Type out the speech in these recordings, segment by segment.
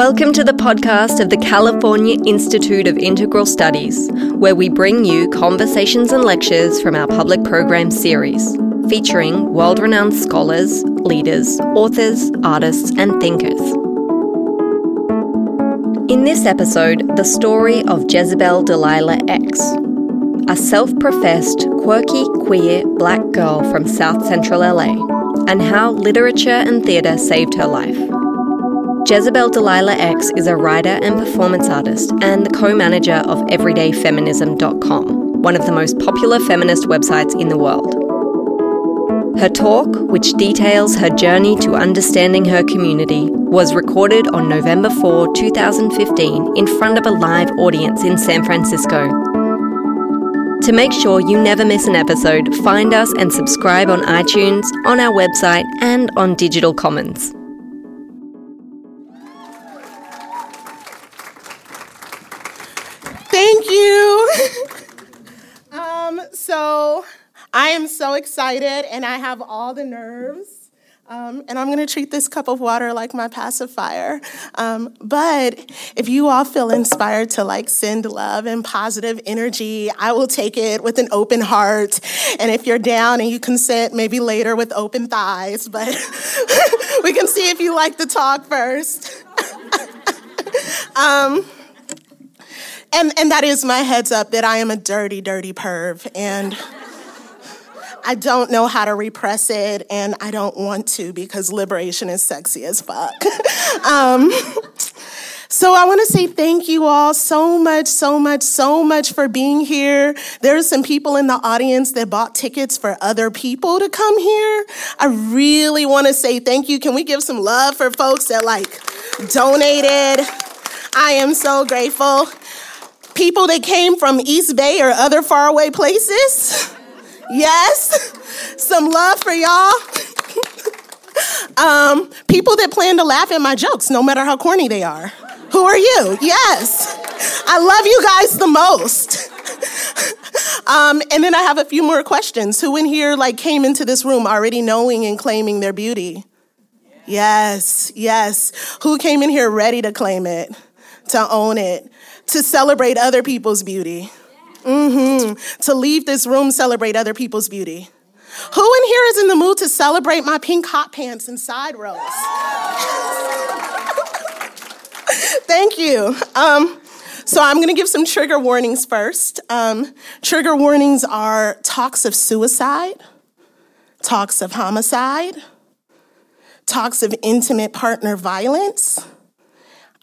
Welcome to the podcast of the California Institute of Integral Studies, where we bring you conversations and lectures from our public program series, featuring world renowned scholars, leaders, authors, artists, and thinkers. In this episode, the story of Jezebel Delilah X, a self professed, quirky, queer black girl from South Central LA, and how literature and theatre saved her life. Jezebel Delilah X is a writer and performance artist and the co manager of EverydayFeminism.com, one of the most popular feminist websites in the world. Her talk, which details her journey to understanding her community, was recorded on November 4, 2015, in front of a live audience in San Francisco. To make sure you never miss an episode, find us and subscribe on iTunes, on our website, and on Digital Commons. You. um, so I am so excited and I have all the nerves. Um, and I'm going to treat this cup of water like my pacifier. Um, but if you all feel inspired to like send love and positive energy, I will take it with an open heart. And if you're down and you consent, maybe later with open thighs. But we can see if you like to talk first. um, and, and that is my heads up that I am a dirty, dirty perv. And I don't know how to repress it, and I don't want to because liberation is sexy as fuck. um, so I want to say thank you all so much, so much, so much for being here. There are some people in the audience that bought tickets for other people to come here. I really want to say thank you. Can we give some love for folks that like donated? I am so grateful. People that came from East Bay or other faraway places. Yes. Some love for y'all. um, people that plan to laugh at my jokes, no matter how corny they are. Who are you? Yes. I love you guys the most. um, and then I have a few more questions. Who in here like came into this room already knowing and claiming their beauty? Yes, yes. Who came in here ready to claim it, to own it, to celebrate other people's beauty? Mm-hmm. To leave this room, celebrate other people's beauty. Who in here is in the mood to celebrate my pink hot pants and side rows? Thank you. Um, so I'm going to give some trigger warnings first. Um, trigger warnings are talks of suicide, talks of homicide, talks of intimate partner violence,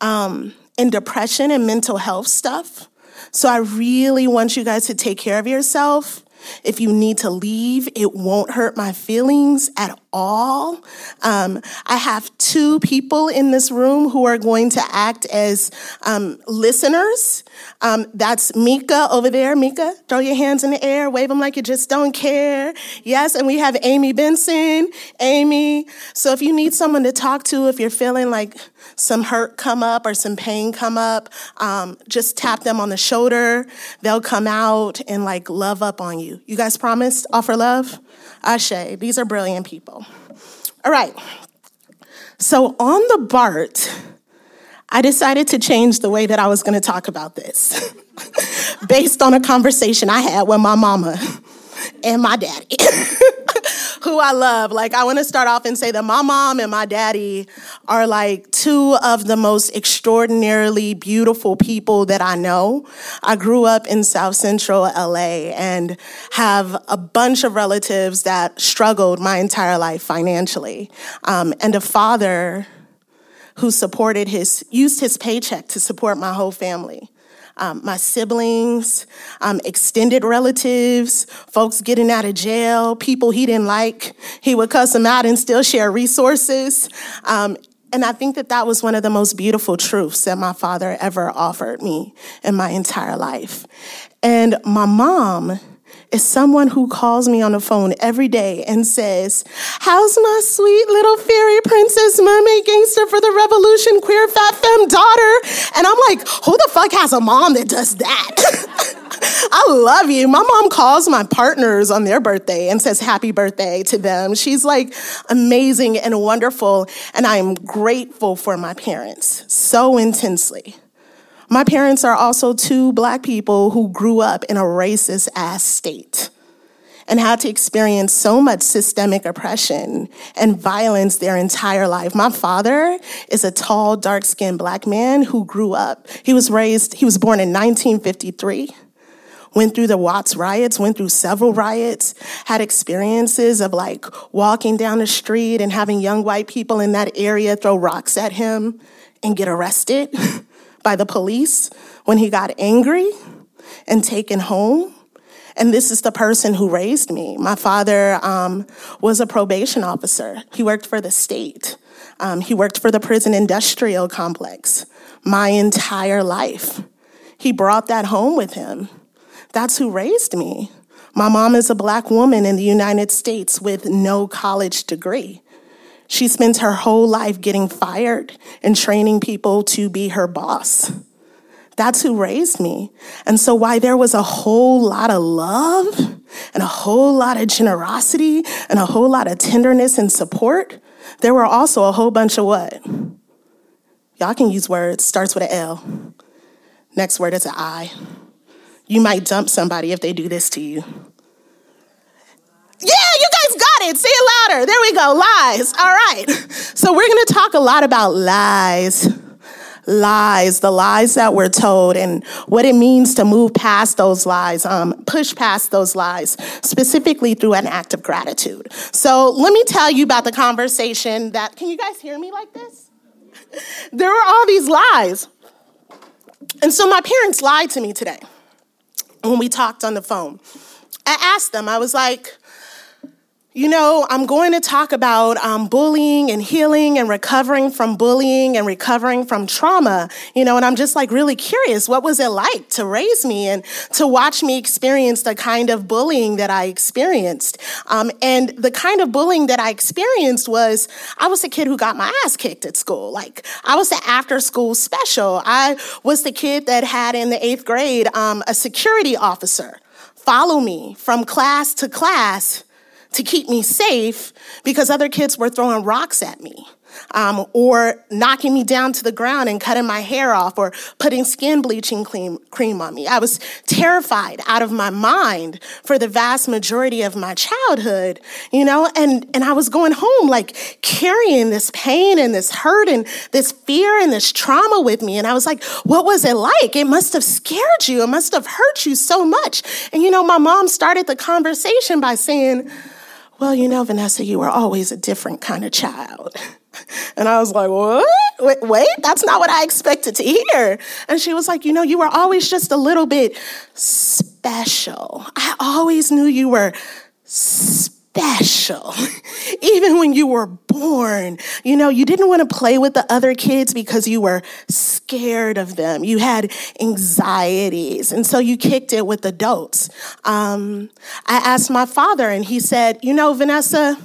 um, and depression and mental health stuff. So I really want you guys to take care of yourself. If you need to leave, it won't hurt my feelings at all. Um, I have two people in this room who are going to act as um, listeners. Um, that's Mika over there. Mika, throw your hands in the air, wave them like you just don't care. Yes, and we have Amy Benson. Amy. So if you need someone to talk to, if you're feeling like some hurt come up or some pain come up, um, just tap them on the shoulder. They'll come out and like love up on you. You guys promised offer love? Ashe. These are brilliant people. All right. So on the BART, I decided to change the way that I was going to talk about this based on a conversation I had with my mama and my daddy, who I love. Like, I want to start off and say that my mom and my daddy are like two of the most extraordinarily beautiful people that I know. I grew up in South Central LA and have a bunch of relatives that struggled my entire life financially, um, and a father who supported his, used his paycheck to support my whole family um, my siblings, um, extended relatives, folks getting out of jail, people he didn't like. He would cuss them out and still share resources. Um, and I think that that was one of the most beautiful truths that my father ever offered me in my entire life. And my mom, is someone who calls me on the phone every day and says, How's my sweet little fairy princess, mermaid gangster for the revolution, queer fat femme daughter? And I'm like, Who the fuck has a mom that does that? I love you. My mom calls my partners on their birthday and says happy birthday to them. She's like amazing and wonderful. And I am grateful for my parents so intensely. My parents are also two black people who grew up in a racist ass state and had to experience so much systemic oppression and violence their entire life. My father is a tall, dark skinned black man who grew up. He was raised, he was born in 1953 went through the Watts riots, went through several riots, had experiences of like walking down the street and having young white people in that area throw rocks at him and get arrested by the police when he got angry and taken home. And this is the person who raised me. My father um, was a probation officer. He worked for the state. Um, he worked for the prison industrial complex my entire life. He brought that home with him. That's who raised me. My mom is a black woman in the United States with no college degree. She spends her whole life getting fired and training people to be her boss. That's who raised me. And so, why there was a whole lot of love and a whole lot of generosity and a whole lot of tenderness and support, there were also a whole bunch of what? Y'all can use words, starts with an L. Next word is an I. You might dump somebody if they do this to you. Yeah, you it. Say it louder. There we go. Lies. All right. So, we're going to talk a lot about lies lies, the lies that we're told, and what it means to move past those lies, um, push past those lies, specifically through an act of gratitude. So let me tell you about the conversation that, can you guys hear me like this? there were all these lies. And so my parents lied to me today when we talked on the phone. I asked them, I was like, you know, I'm going to talk about um, bullying and healing and recovering from bullying and recovering from trauma, you know, and I'm just like really curious. What was it like to raise me and to watch me experience the kind of bullying that I experienced? Um, and the kind of bullying that I experienced was I was the kid who got my ass kicked at school. Like, I was the after school special. I was the kid that had in the eighth grade um, a security officer follow me from class to class to keep me safe because other kids were throwing rocks at me. Um, or knocking me down to the ground and cutting my hair off or putting skin bleaching cream, on me. I was terrified out of my mind for the vast majority of my childhood, you know, and, and I was going home like carrying this pain and this hurt and this fear and this trauma with me. And I was like, what was it like? It must have scared you. It must have hurt you so much. And, you know, my mom started the conversation by saying, well, you know, Vanessa, you were always a different kind of child. And I was like, What? Wait, wait, that's not what I expected to hear. And she was like, You know, you were always just a little bit special. I always knew you were special special. Even when you were born, you know, you didn't want to play with the other kids because you were scared of them. You had anxieties. And so you kicked it with adults. Um, I asked my father, and he said, You know, Vanessa,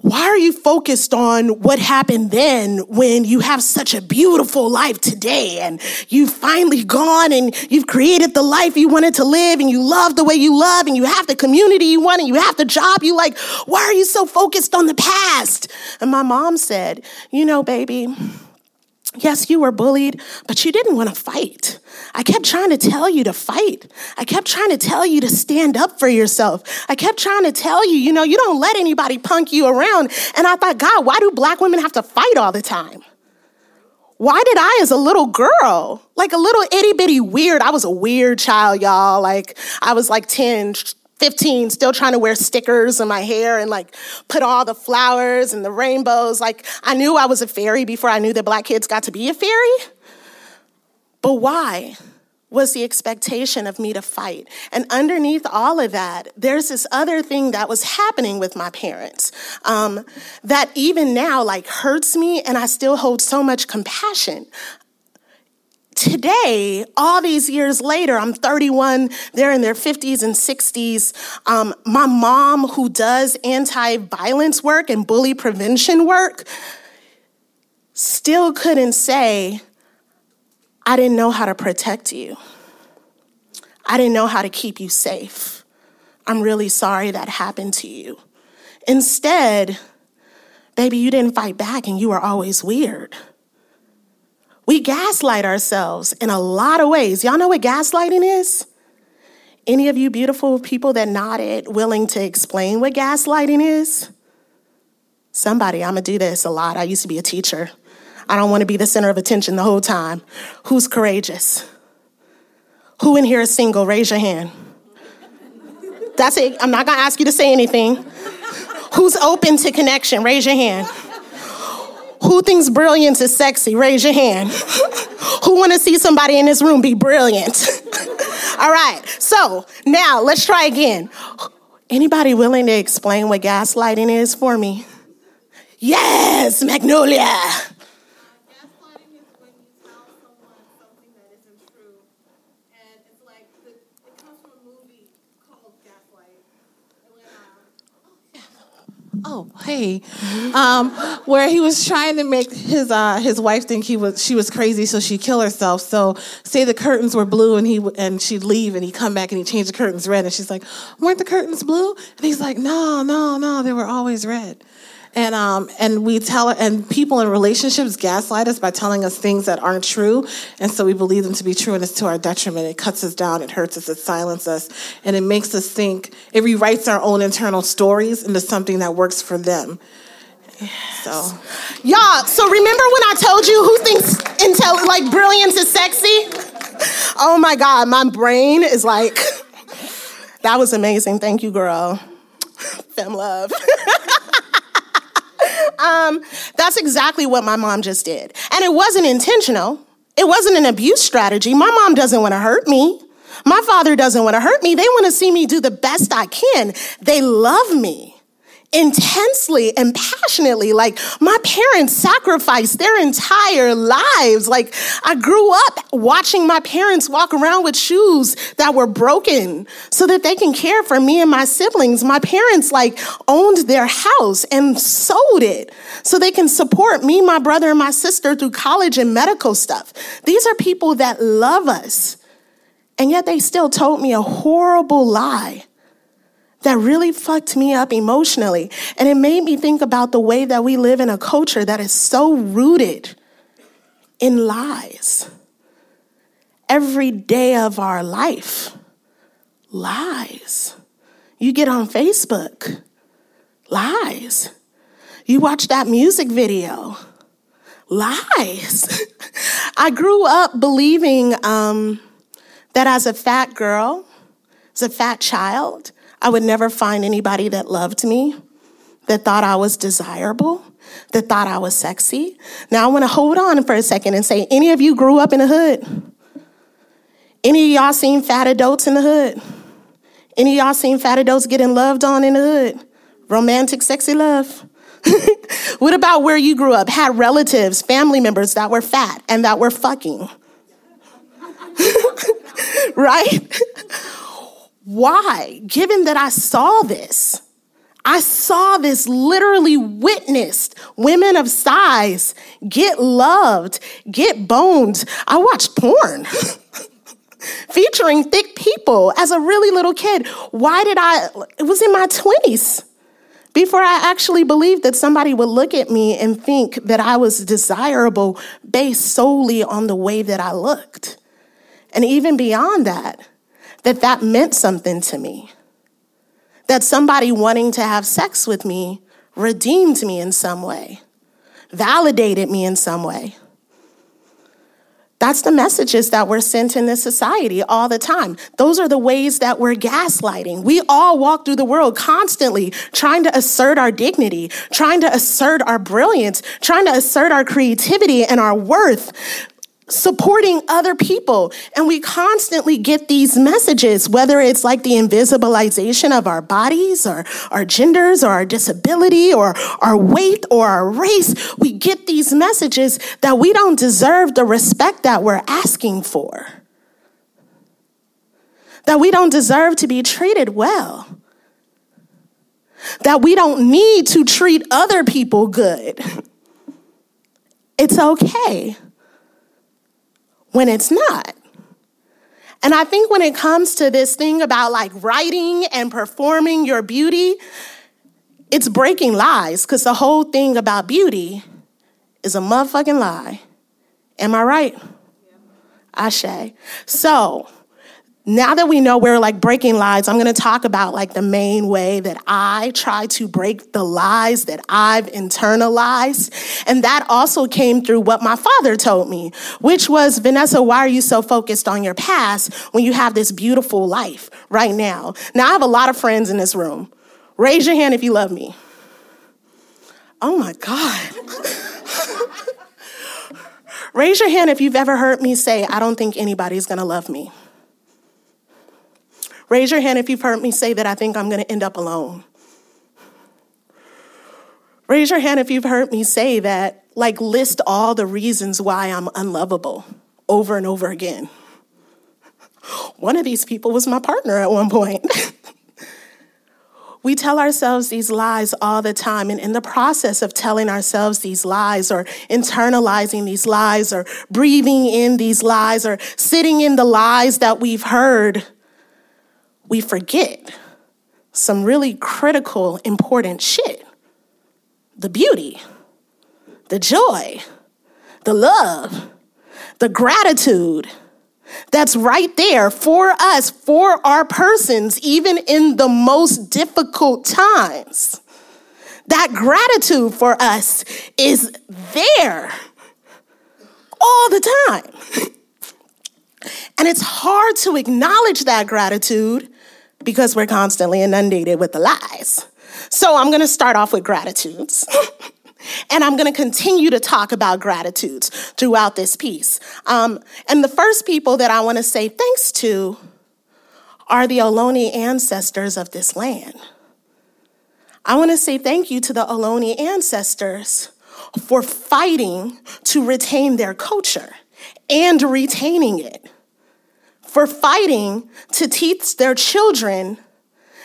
why are you focused on what happened then when you have such a beautiful life today and you've finally gone and you've created the life you wanted to live and you love the way you love and you have the community you want and you have the job you like? Why are you so focused on the past? And my mom said, You know, baby, Yes, you were bullied, but you didn't want to fight. I kept trying to tell you to fight. I kept trying to tell you to stand up for yourself. I kept trying to tell you, you know, you don't let anybody punk you around. And I thought, God, why do black women have to fight all the time? Why did I, as a little girl, like a little itty bitty weird, I was a weird child, y'all. Like, I was like 10, 15, still trying to wear stickers in my hair and like put all the flowers and the rainbows. Like I knew I was a fairy before I knew that black kids got to be a fairy. But why? was the expectation of me to fight. And underneath all of that, there's this other thing that was happening with my parents um, that even now, like, hurts me, and I still hold so much compassion today, all these years later, I'm 31, they're in their 50s and 60s. Um, my mom, who does anti violence work and bully prevention work, still couldn't say, I didn't know how to protect you. I didn't know how to keep you safe. I'm really sorry that happened to you. Instead, baby, you didn't fight back and you were always weird. We gaslight ourselves in a lot of ways. Y'all know what gaslighting is? Any of you beautiful people that nodded willing to explain what gaslighting is? Somebody, I'm gonna do this a lot. I used to be a teacher. I don't wanna be the center of attention the whole time. Who's courageous? Who in here is single? Raise your hand. That's it. I'm not gonna ask you to say anything. Who's open to connection? Raise your hand. Who thinks brilliance is sexy? Raise your hand. Who wanna see somebody in this room be brilliant? All right, so now let's try again. Anybody willing to explain what gaslighting is for me? Yes, Magnolia. Oh, hey. Um, where he was trying to make his uh, his wife think he was she was crazy, so she'd kill herself. So say the curtains were blue, and he and she'd leave, and he'd come back and he'd change the curtains red, and she's like, "Weren't the curtains blue?" And he's like, "No, no, no, they were always red." And um, and we tell and people in relationships gaslight us by telling us things that aren't true, and so we believe them to be true, and it's to our detriment. It cuts us down, it hurts us, it silences us, and it makes us think. It rewrites our own internal stories into something that works for them. So, y'all. So remember when I told you who thinks intel like brilliance is sexy? Oh my God, my brain is like. That was amazing. Thank you, girl. Fem love. um, that's exactly what my mom just did. And it wasn't intentional. It wasn't an abuse strategy. My mom doesn't want to hurt me. My father doesn't want to hurt me. They want to see me do the best I can. They love me intensely and passionately. Like my parents sacrificed their entire lives. Like I grew up watching my parents walk around with shoes that were broken so that they can care for me and my siblings. My parents like owned their house and sold it so they can support me, my brother, and my sister through college and medical stuff. These are people that love us. And yet they still told me a horrible lie that really fucked me up emotionally. And it made me think about the way that we live in a culture that is so rooted in lies. Every day of our life, lies. You get on Facebook, lies. You watch that music video, lies. I grew up believing um, that as a fat girl, as a fat child, I would never find anybody that loved me, that thought I was desirable, that thought I was sexy. Now I want to hold on for a second and say, any of you grew up in the hood? Any of y'all seen fat adults in the hood? Any of y'all seen fat adults getting loved on in the hood? Romantic, sexy love. what about where you grew up? Had relatives, family members that were fat and that were fucking. right? Why? Given that I saw this, I saw this literally witnessed women of size get loved, get boned. I watched porn featuring thick people as a really little kid. Why did I? It was in my 20s before I actually believed that somebody would look at me and think that I was desirable based solely on the way that I looked. And even beyond that, that that meant something to me. That somebody wanting to have sex with me redeemed me in some way, validated me in some way. That's the messages that we're sent in this society all the time. Those are the ways that we're gaslighting. We all walk through the world constantly trying to assert our dignity, trying to assert our brilliance, trying to assert our creativity and our worth supporting other people. And we constantly get these messages, whether it's like the invisibilization of our bodies or our genders or our disability or our weight or our race. We get these messages that we don't deserve the respect that we're asking for, that we don't deserve to be treated well. That we don't need to treat other people good. It's okay when it's not. And I think when it comes to this thing about like writing and performing your beauty, it's breaking lies because the whole thing about beauty is a motherfucking lie. Am I right? Yeah. Ashe. So, now that we know we're like breaking lies, I'm going to talk about like the main way that I try to break the lies that I've internalized. And that also came through what my father told me, which was Vanessa, why are you so focused on your past when you have this beautiful life right now? Now, I have a lot of friends in this room. Raise your hand if you love me. Oh my God. Raise your hand if you've ever heard me say, I don't think anybody's gonna love me. Raise your hand if you've heard me say that I think I'm gonna end up alone. Raise your hand if you've heard me say that, like, list all the reasons why I'm unlovable over and over again. One of these people was my partner at one point. We tell ourselves these lies all the time. And in the process of telling ourselves these lies or internalizing these lies or breathing in these lies or sitting in the lies that we've heard, we forget some really critical, important shit the beauty, the joy, the love, the gratitude that's right there for us, for our persons, even in the most difficult times. That gratitude for us is there all the time. And it's hard to acknowledge that gratitude because we're constantly inundated with the lies. So I'm gonna start off with gratitudes. And I'm going to continue to talk about gratitudes throughout this piece. Um, and the first people that I want to say thanks to are the Ohlone ancestors of this land. I want to say thank you to the Ohlone ancestors for fighting to retain their culture and retaining it, for fighting to teach their children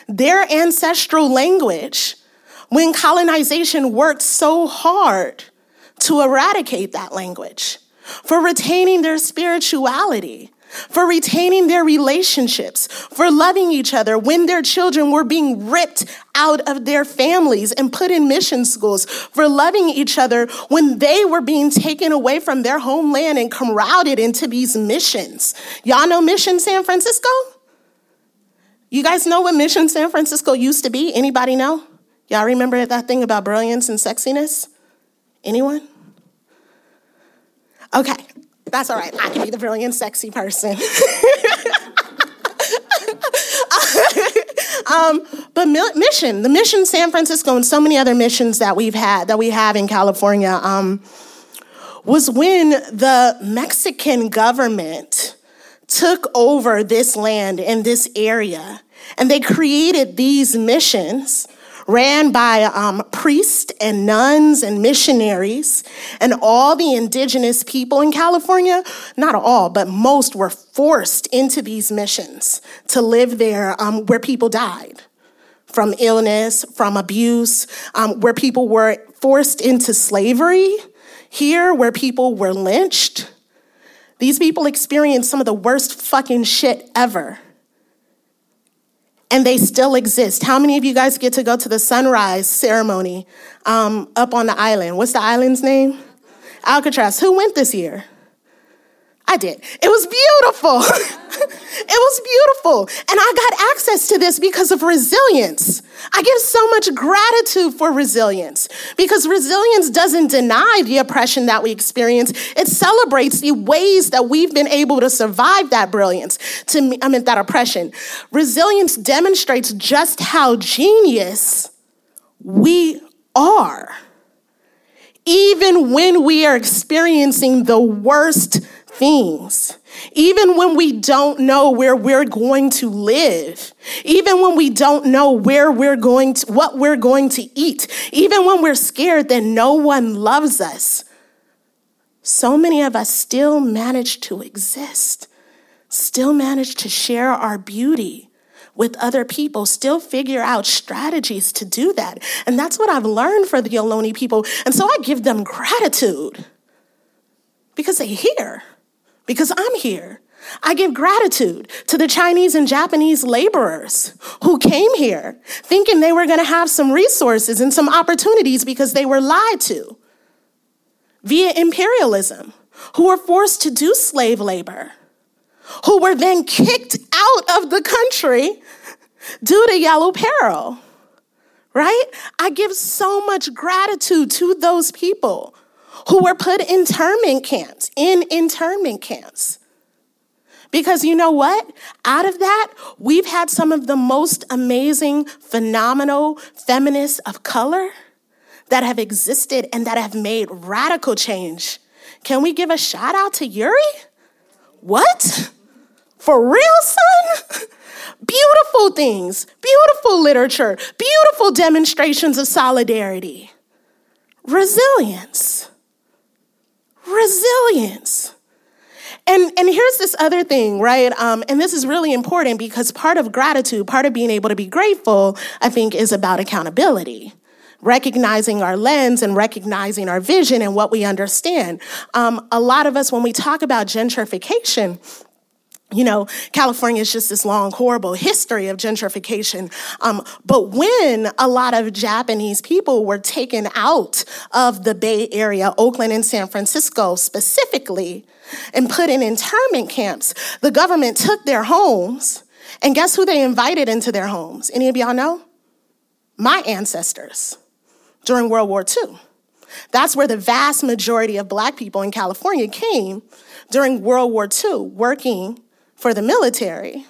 their ancestral language when colonization worked so hard to eradicate that language, for retaining their spirituality, for retaining their relationships, for loving each other when their children were being ripped out of their families and put in mission schools, for loving each other when they were being taken away from their homeland and crowded into these missions. Y'all know Mission San Francisco? You guys know what Mission San Francisco used to be? Anybody know? Y'all remember that thing about brilliance and sexiness? Anyone? Okay, that's all right. I can be the brilliant, sexy person. um, but mission, the mission San Francisco and so many other missions that we've had, that we have in California, um, was when the Mexican government took over this land and this area. And they created these missions ran by um, priests and nuns and missionaries, and all the indigenous people in California, not all, but most were forced into these missions to live there um, where people died from illness, from abuse, um, where people were forced into slavery, here where people were lynched. These people experienced some of the worst fucking shit ever and they still exist. How many of you guys get to go to the sunrise ceremony um, up on the island? What's the island's name? Alcatraz. Who went this year? I did. It was beautiful. it was beautiful. And I got access to this because of resilience. I give so much gratitude for resilience because resilience doesn't deny the oppression that we experience. It celebrates the ways that we've been able to survive that brilliance, to me, I mean, that oppression. Resilience demonstrates just how genius we are. Even when we are experiencing the worst things. Even when we don't know where we're going to live, even when we don't know where we're going to, what we're going to eat, even when we're scared that no one loves us, so many of us still manage to exist, still manage to share our beauty with other people, still figure out strategies to do that. And that's what I've learned for the Ohlone people. And so I give them gratitude because they're here because I'm here. I give gratitude to the Chinese and Japanese laborers who came here thinking they were going to have some resources and some opportunities because they were lied to via imperialism, who were forced to do slave labor, who were then kicked out of the country due to yellow peril. Right? I give so much gratitude to those people who were put in internment camps, in internment camps. Because you know what? Out of that, we've had some of the most amazing, phenomenal feminists of color that have existed and that have made radical change. Can we give a shout out to Yuri? What? For real, son? Beautiful things, beautiful literature, beautiful demonstrations of solidarity. Resilience. Resilience. And, and here's this other thing, right? Um, and this is really important because part of gratitude, part of being able to be grateful, I think, is about accountability recognizing our lens and recognizing our vision and what we understand. Um, a lot of us, when we talk about gentrification, you know, California is just this long, horrible history of gentrification. Um, but when a lot of Japanese people were taken out of the Bay Area, Oakland and San Francisco specifically, and put in internment camps, the government took their homes, and guess who they invited into their homes? Any of y'all know? My ancestors during World War II. That's where the vast majority of black people in California came during World War II, working for the military,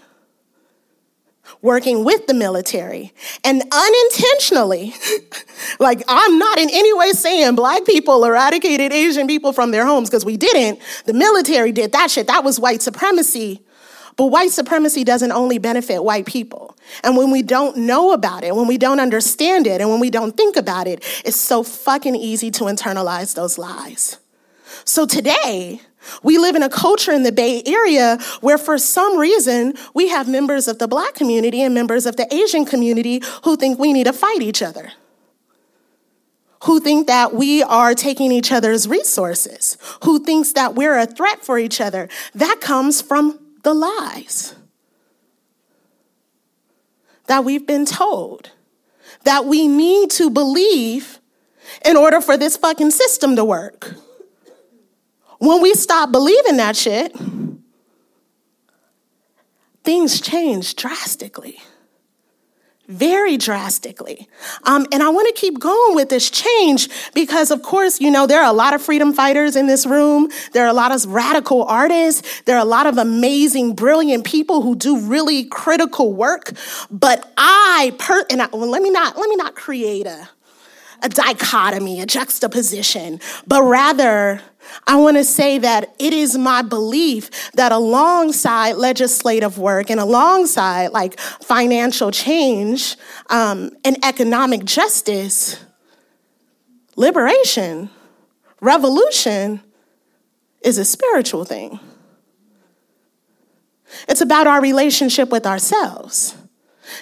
working with the military, and unintentionally, like I'm not in any way saying black people eradicated Asian people from their homes because we didn't. The military did that shit. That was white supremacy. But white supremacy doesn't only benefit white people. And when we don't know about it, when we don't understand it, and when we don't think about it, it's so fucking easy to internalize those lies. So today, we live in a culture in the Bay Area where, for some reason, we have members of the black community and members of the Asian community who think we need to fight each other, who think that we are taking each other's resources, who thinks that we're a threat for each other. That comes from the lies that we've been told that we need to believe in order for this fucking system to work. When we stop believing that shit, things change drastically. Very drastically. Um, and I want to keep going with this change because, of course, you know, there are a lot of freedom fighters in this room. There are a lot of radical artists. There are a lot of amazing, brilliant people who do really critical work. But I, per- and I, well, let me not, let me not create a, a dichotomy, a juxtaposition, but rather, I want to say that it is my belief that alongside legislative work and alongside like financial change um, and economic justice, liberation, revolution is a spiritual thing. It's about our relationship with ourselves.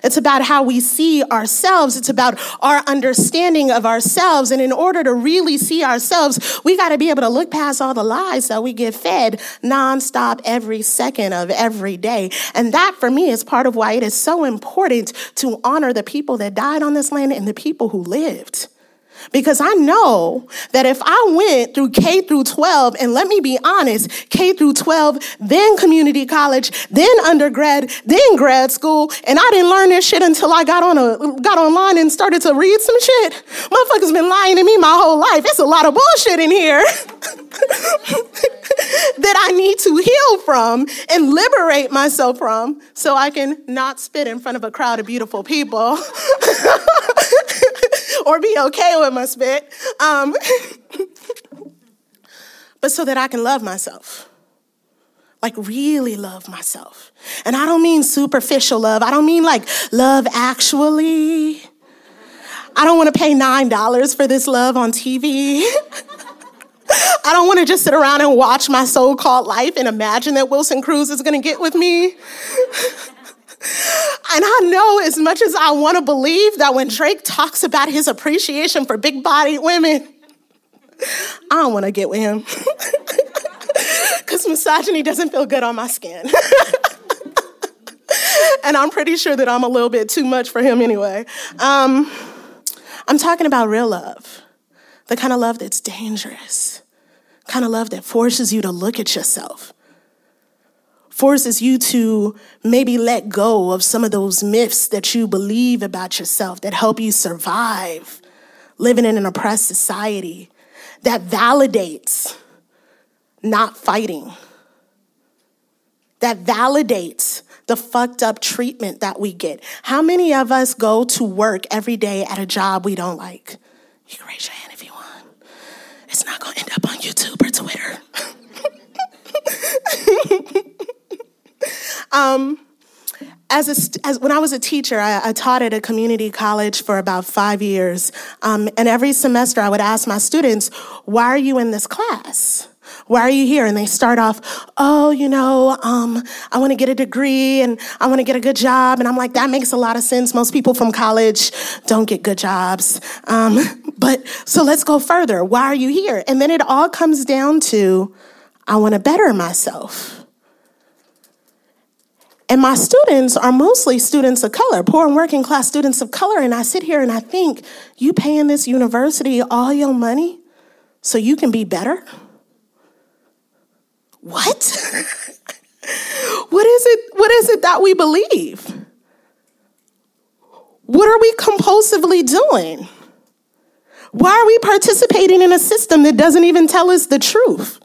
It's about how we see ourselves. It's about our understanding of ourselves. And in order to really see ourselves, we got to be able to look past all the lies that we get fed nonstop every second of every day. And that for me is part of why it is so important to honor the people that died on this land and the people who lived. Because I know that if I went through K through 12, and let me be honest, K through 12, then community college, then undergrad, then grad school, and I didn't learn this shit until I got on a got online and started to read some shit. Motherfuckers been lying to me my whole life. It's a lot of bullshit in here that I need to heal from and liberate myself from so I can not spit in front of a crowd of beautiful people. or be okay with my spit. Um, but so that I can love myself. Like, really love myself. And I don't mean superficial love, I don't mean like love actually. I don't want to pay $9 for this love on TV. I don't want to just sit around and watch my so called life and imagine that Wilson Cruz is going to get with me. And I know as much as I want to believe that when Drake talks about his appreciation for big bodied women, I don't want to get with him. Because misogyny doesn't feel good on my skin. and I'm pretty sure that I'm a little bit too much for him anyway. Um, I'm talking about real love, the kind of love that's dangerous, kind of love that forces you to look at yourself, forces you to maybe let go of some of those myths that you believe about yourself that help you survive living in an oppressed society, that validates not fighting, that validates the fucked up treatment that we get. How many of us go to work every day at a job we don't like? You can raise your hand if you want. It's not gonna end up on YouTube or Twitter. um, as, a, as when I was a teacher, I, I, taught at a community college for about five years. Um, and every semester, I would ask my students, "Why are you in this class?" Why are you here? And they start off, oh, you know, um, I want to get a degree and I want to get a good job. And I'm like, that makes a lot of sense. Most people from college don't get good jobs. Um, but so let's go further. Why are you here? And then it all comes down to, I want to better myself. And my students are mostly students of color, poor and working class students of color. And I sit here and I think, you paying this university all your money so you can be better? What? what is it? What is it that we believe? What are we compulsively doing? Why are we participating in a system that doesn't even tell us the truth?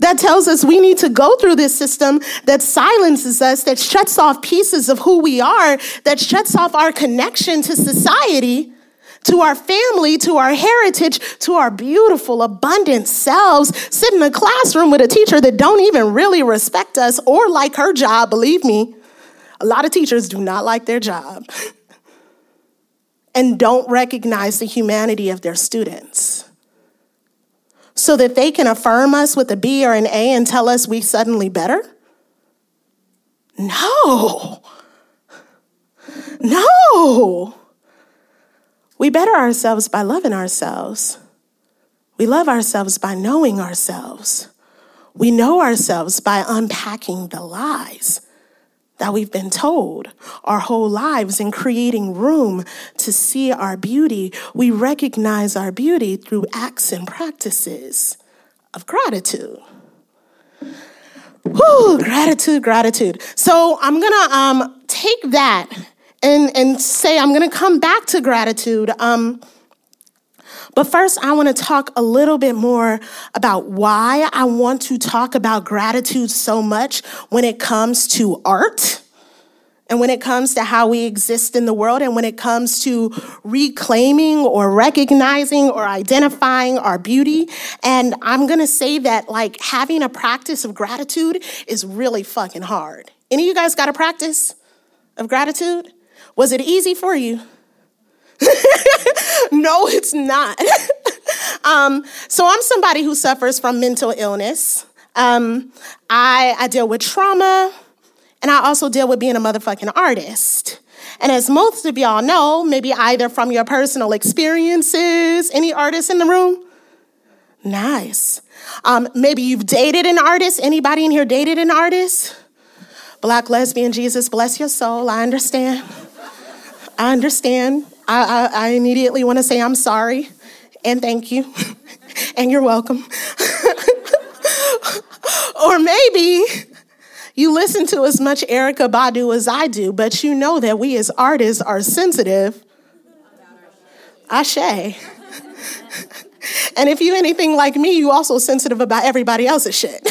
That tells us we need to go through this system that silences us, that shuts off pieces of who we are, that shuts off our connection to society to our family, to our heritage, to our beautiful, abundant selves, sit in a classroom with a teacher that don't even really respect us or like her job, believe me. A lot of teachers do not like their job and don't recognize the humanity of their students. So that they can affirm us with a B or an A and tell us we suddenly better? No. No. We better ourselves by loving ourselves. We love ourselves by knowing ourselves. We know ourselves by unpacking the lies that we've been told our whole lives in creating room to see our beauty. We recognize our beauty through acts and practices of gratitude. Whew, gratitude, gratitude. So I'm gonna um, take that and, and say, I'm to come back to gratitude. Um, but first, I want to talk a little bit more about why I want to talk about gratitude so much when it comes to art and when it comes to how we exist in the world and when it comes to reclaiming or recognizing or identifying our beauty. And I'm to say that like having a practice of gratitude is really fucking hard. Any of you guys got a practice of gratitude? Was it easy for you? no, it's not. um, so I'm somebody who suffers from mental illness. Um, I, I deal with trauma, and I also deal with being a motherfucking artist. And as most of y'all know, maybe either from your personal experiences, any artists in the room? Nice. Um, maybe you've dated an artist. Anybody in here dated an artist? Black lesbian Jesus, bless your soul. I understand. I understand. I, I, I immediately want to say I'm sorry and thank you and you're welcome. or maybe you listen to as much Erykah Badu as I do, but you know that we as artists are sensitive. Ashe. and if you anything like me, you also sensitive about everybody else's shit.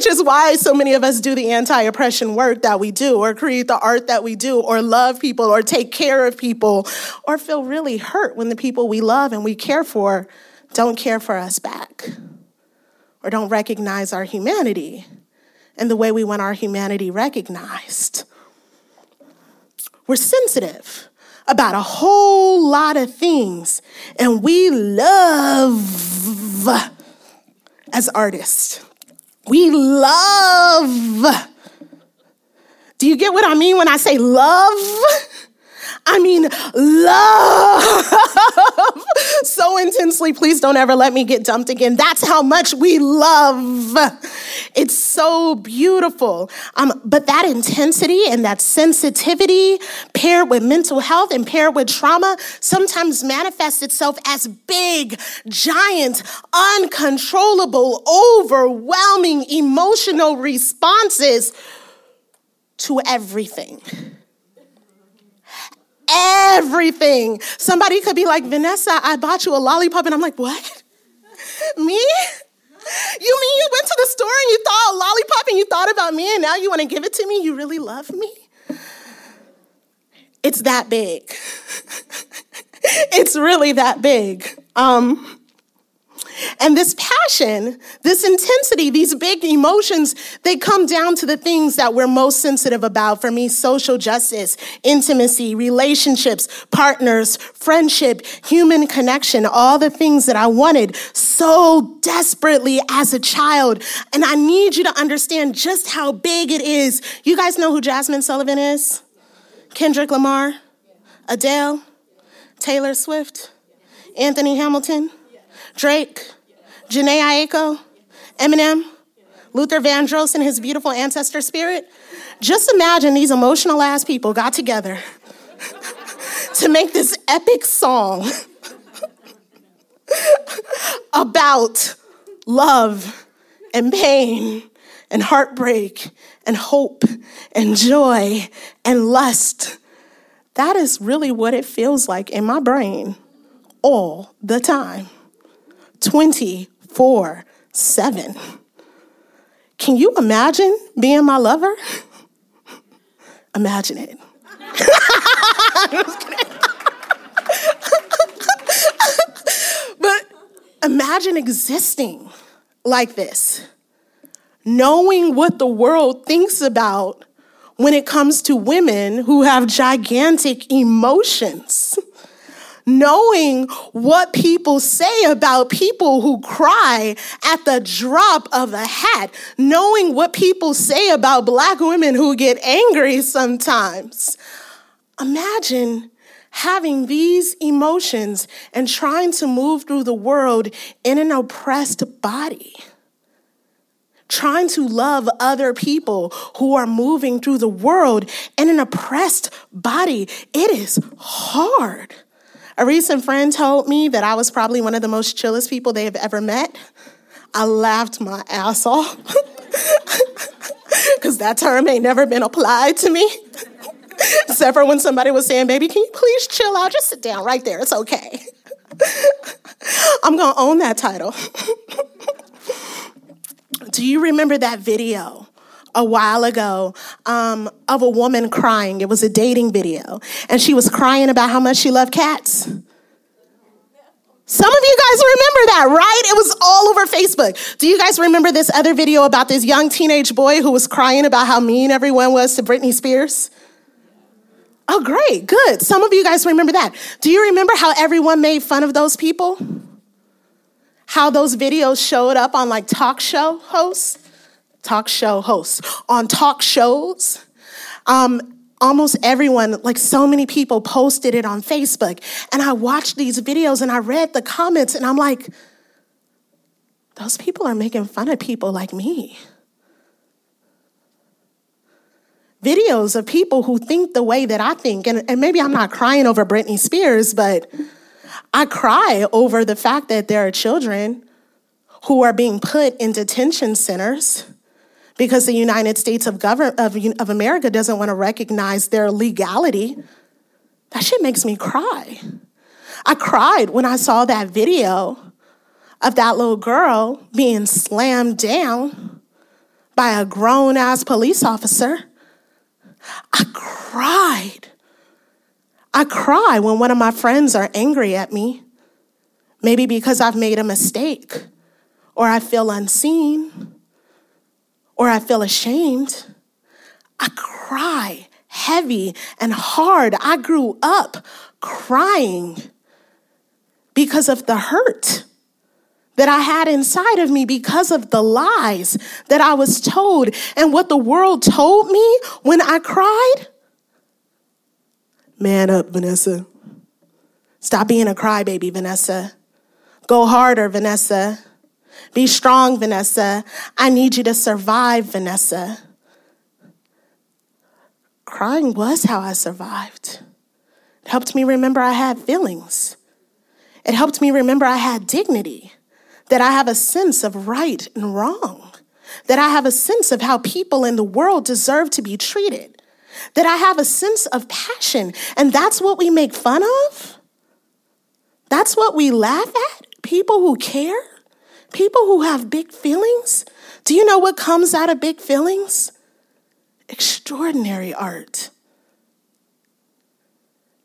Which is why so many of us do the anti oppression work that we do, or create the art that we do, or love people, or take care of people, or feel really hurt when the people we love and we care for don't care for us back, or don't recognize our humanity and the way we want our humanity recognized. We're sensitive about a whole lot of things, and we love as artists we love. Do you get what I mean when I say love? I mean, love so intensely. Please don't ever let me get dumped again. That's how much we love. It's so beautiful. Um, but that intensity and that sensitivity paired with mental health and paired with trauma sometimes manifests itself as big, giant, uncontrollable, overwhelming emotional responses to everything everything. Somebody could be like, Vanessa, I bought you a lollipop. And I'm like, what? Me? You mean you went to the store and you thought a lollipop and you thought about me and now you want to give it to me? You really love me? It's that big. it's really that big. Um, and this passion, this intensity, these big emotions, they come down to the things that we're most sensitive about. For me, social justice, intimacy, relationships, partners, friendship, human connection, all the things that I wanted so desperately as a child. And I need you to understand just how big it is. You guys know who Jazmine Sullivan is? Kendrick Lamar, Adele, Taylor Swift, Anthony Hamilton. Drake, Jhené Aiko, Eminem, Luther Vandross and his beautiful ancestor spirit. Just imagine these emotional ass people got together to make this epic song about love and pain and heartbreak and hope and joy and lust. That is really what it feels like in my brain all the time. 24 7. Can you imagine being my lover? Imagine it. but imagine existing like this, knowing what the world thinks about when it comes to women who have gigantic emotions knowing what people say about people who cry at the drop of a hat, knowing what people say about black women who get angry sometimes. Imagine having these emotions and trying to move through the world in an oppressed body. Trying to love other people who are moving through the world in an oppressed body. It is hard. A recent friend told me that I was probably one of the most chillest people they have ever met. I laughed my ass off because that term ain't never been applied to me. Except for when somebody was saying, Baby, can you please chill out? Just sit down right there. It's okay. I'm going to own that title. Do you remember that video a while ago um, of a woman crying. It was a dating video. And she was crying about how much she loved cats. Some of you guys remember that, right? It was all over Facebook. Do you guys remember this other video about this young teenage boy who was crying about how mean everyone was to Britney Spears? Oh, great, good. Some of you guys remember that. Do you remember how everyone made fun of those people? How those videos showed up on like talk show hosts? Talk show hosts, on talk shows. Um, almost everyone, like so many people, posted it on Facebook. And I watched these videos and I read the comments and I'm like, those people are making fun of people like me. Videos of people who think the way that I think. And, and maybe I'm not crying over Britney Spears, but I cry over the fact that there are children who are being put in detention centers because the United States of, of, of America doesn't want to recognize their legality. That shit makes me cry. I cried when I saw that video of that little girl being slammed down by a grown ass police officer. I cried. I cry when one of my friends are angry at me, maybe because I've made a mistake or I feel unseen or I feel ashamed. I cry heavy and hard. I grew up crying because of the hurt that I had inside of me because of the lies that I was told and what the world told me when I cried Man up, Vanessa. Stop being a crybaby, Vanessa. Go harder, Vanessa. Be strong, Vanessa. I need you to survive, Vanessa. Crying was how I survived. It helped me remember I had feelings. It helped me remember I had dignity, that I have a sense of right and wrong, that I have a sense of how people in the world deserve to be treated, that I have a sense of passion. And that's what we make fun of? That's what we laugh at? People who care? People who have big feelings? Do you know what comes out of big feelings? Extraordinary art.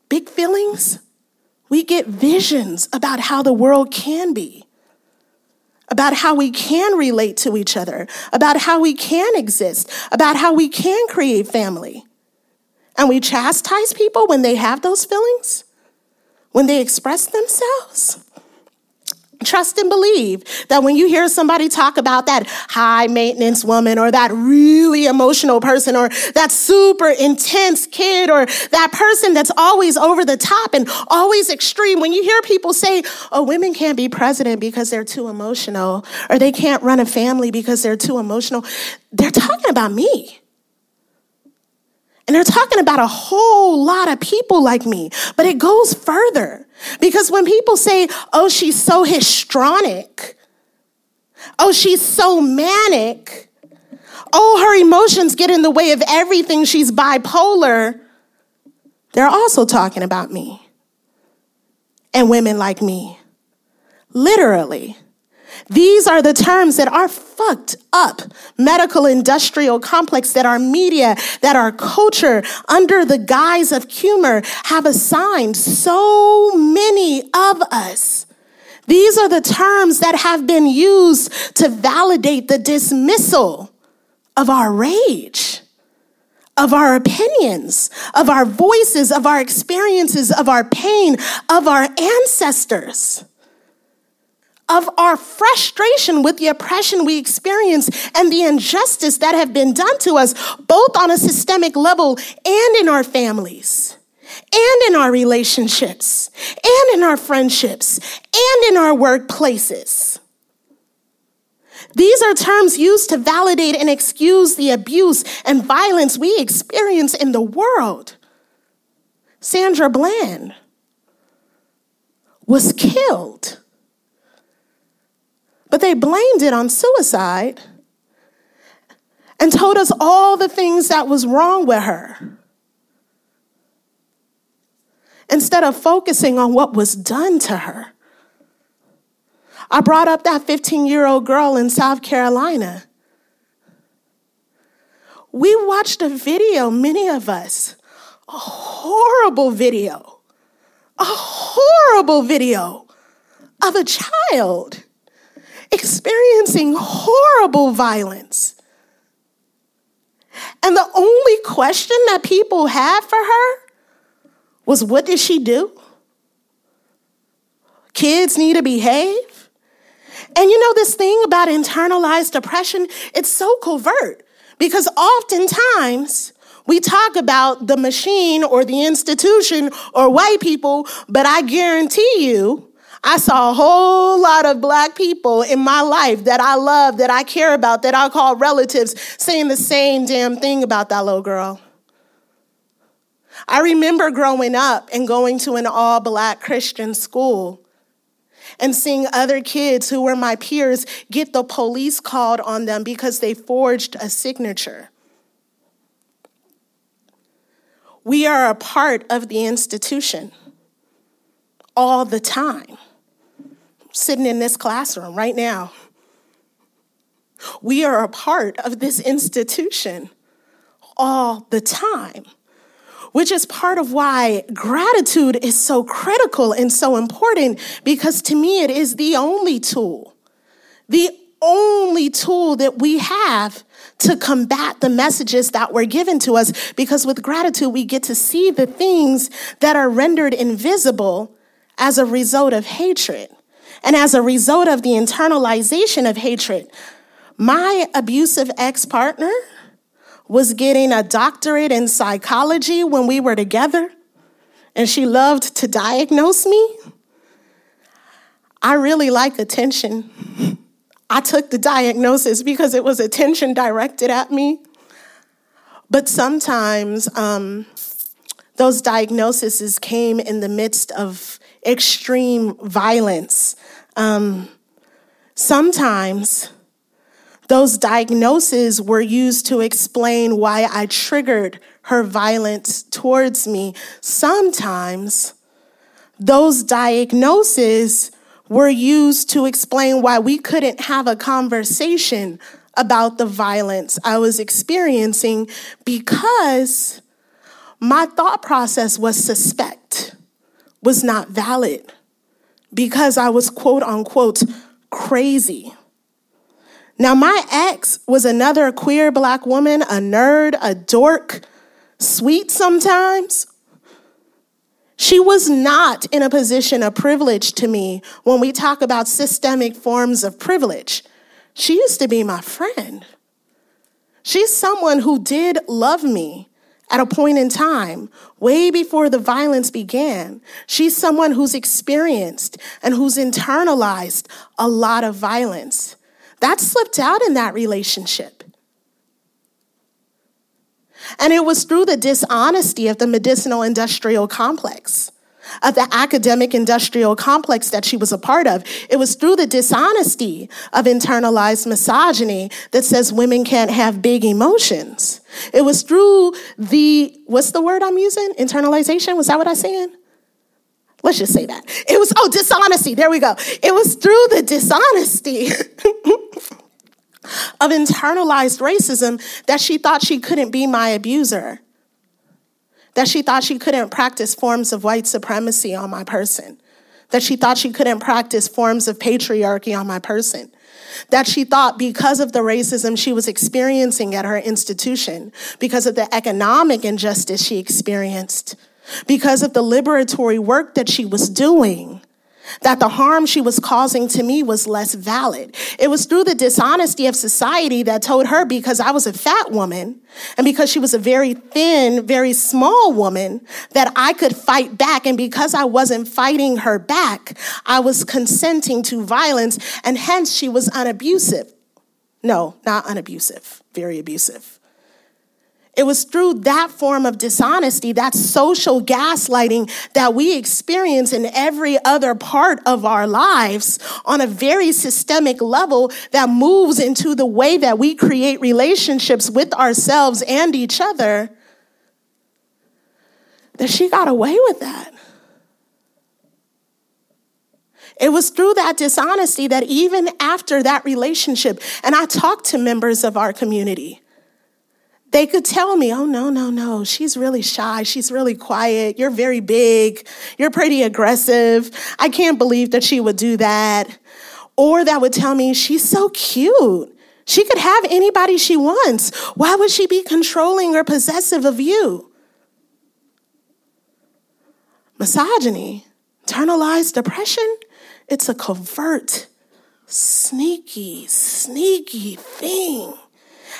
Big feelings we get visions about how the world can be, about how we can relate to each other, about how we can exist, about how we can create family. And we chastise people when they have those feelings, when they express themselves. Trust and believe that when you hear somebody talk about that high maintenance woman or that really emotional person or that super intense kid or that person that's always over the top and always extreme, when you hear people say, oh, women can't be president because they're too emotional or they can't run a family because they're too emotional, they're talking about me. And they're talking about a whole lot of people like me, but it goes further. Because when people say, oh, she's so histrionic, oh, she's so manic, oh, her emotions get in the way of everything, she's bipolar, they're also talking about me and women like me. Literally. These are the terms that are fucked up medical industrial complex that our media, that our culture, under the guise of humor, have assigned so many of us. These are the terms that have been used to validate the dismissal of our rage, of our opinions, of our voices, of our experiences, of our pain, of our ancestors of our frustration with the oppression we experience and the injustice that have been done to us, both on a systemic level and in our families, and in our relationships, and in our friendships, and in our workplaces. These are terms used to validate and excuse the abuse and violence we experience in the world. Sandra Bland was killed but they blamed it on suicide and told us all the things that was wrong with her. Instead of focusing on what was done to her. I brought up that 15 year old girl in South Carolina. We watched a video, many of us, a horrible video, a horrible video of a child experiencing horrible violence. And the only question that people had for her was what did she do? Kids need to behave. And you know, this thing about internalized depression, it's so covert because oftentimes we talk about the machine or the institution or white people, but I guarantee you, I saw a whole lot of black people in my life that I love, that I care about, that I call relatives, saying the same damn thing about that little girl. I remember growing up and going to an all black Christian school and seeing other kids who were my peers get the police called on them because they forged a signature. We are a part of the institution all the time sitting in this classroom right now. We are a part of this institution all the time, which is part of why gratitude is so critical and so important because to me it is the only tool, the only tool that we have to combat the messages that were given to us because with gratitude we get to see the things that are rendered invisible as a result of hatred. And as a result of the internalization of hatred, my abusive ex partner was getting a doctorate in psychology when we were together. and she loved to diagnose me. I really like attention. I took the diagnosis because it was attention directed at me. But sometimes um, those diagnoses came in the midst of extreme violence. Um, sometimes those diagnoses were used to explain why I triggered her violence towards me. Sometimes those diagnoses were used to explain why we couldn't have a conversation about the violence I was experiencing because my thought process was suspect, was not valid, because I was quote unquote crazy. Now, my ex was another queer black woman, a nerd, a dork, sweet sometimes. She was not in a position of privilege to me when we talk about systemic forms of privilege. She used to be my friend. She's someone who did love me at a point in time, way before the violence began. She's someone who's experienced and who's internalized a lot of violence. That slipped out in that relationship. And it was through the dishonesty of the medicinal industrial complex, of the academic industrial complex that she was a part of. It was through the dishonesty of internalized misogyny that says women can't have big emotions. It was through the, what's the word I'm using? Internalization? Was that what I said? Let's just say that. It was, oh, dishonesty. There we go. It was through the dishonesty of internalized racism that she thought she couldn't be my abuser, that she thought she couldn't practice forms of white supremacy on my person, that she thought she couldn't practice forms of patriarchy on my person. That she thought because of the racism she was experiencing at her institution, because of the economic injustice she experienced, because of the liberatory work that she was doing, that the harm she was causing to me was less valid. It was through the dishonesty of society that told her because I was a fat woman and because she was a very thin, very small woman that I could fight back. And because I wasn't fighting her back, I was consenting to violence and hence she was unabusive. No, not unabusive, very abusive. It was through that form of dishonesty, that social gaslighting that we experience in every other part of our lives on a very systemic level that moves into the way that we create relationships with ourselves and each other, that she got away with that. It was through that dishonesty that even after that relationship, and I talked to members of our community they could tell me, oh, no, no, no, she's really shy. She's really quiet. You're very big. You're pretty aggressive. I can't believe that she would do that. Or that would tell me, she's so cute. She could have anybody she wants. Why would she be controlling or possessive of you? Misogyny, internalized depression, it's a covert, sneaky, sneaky thing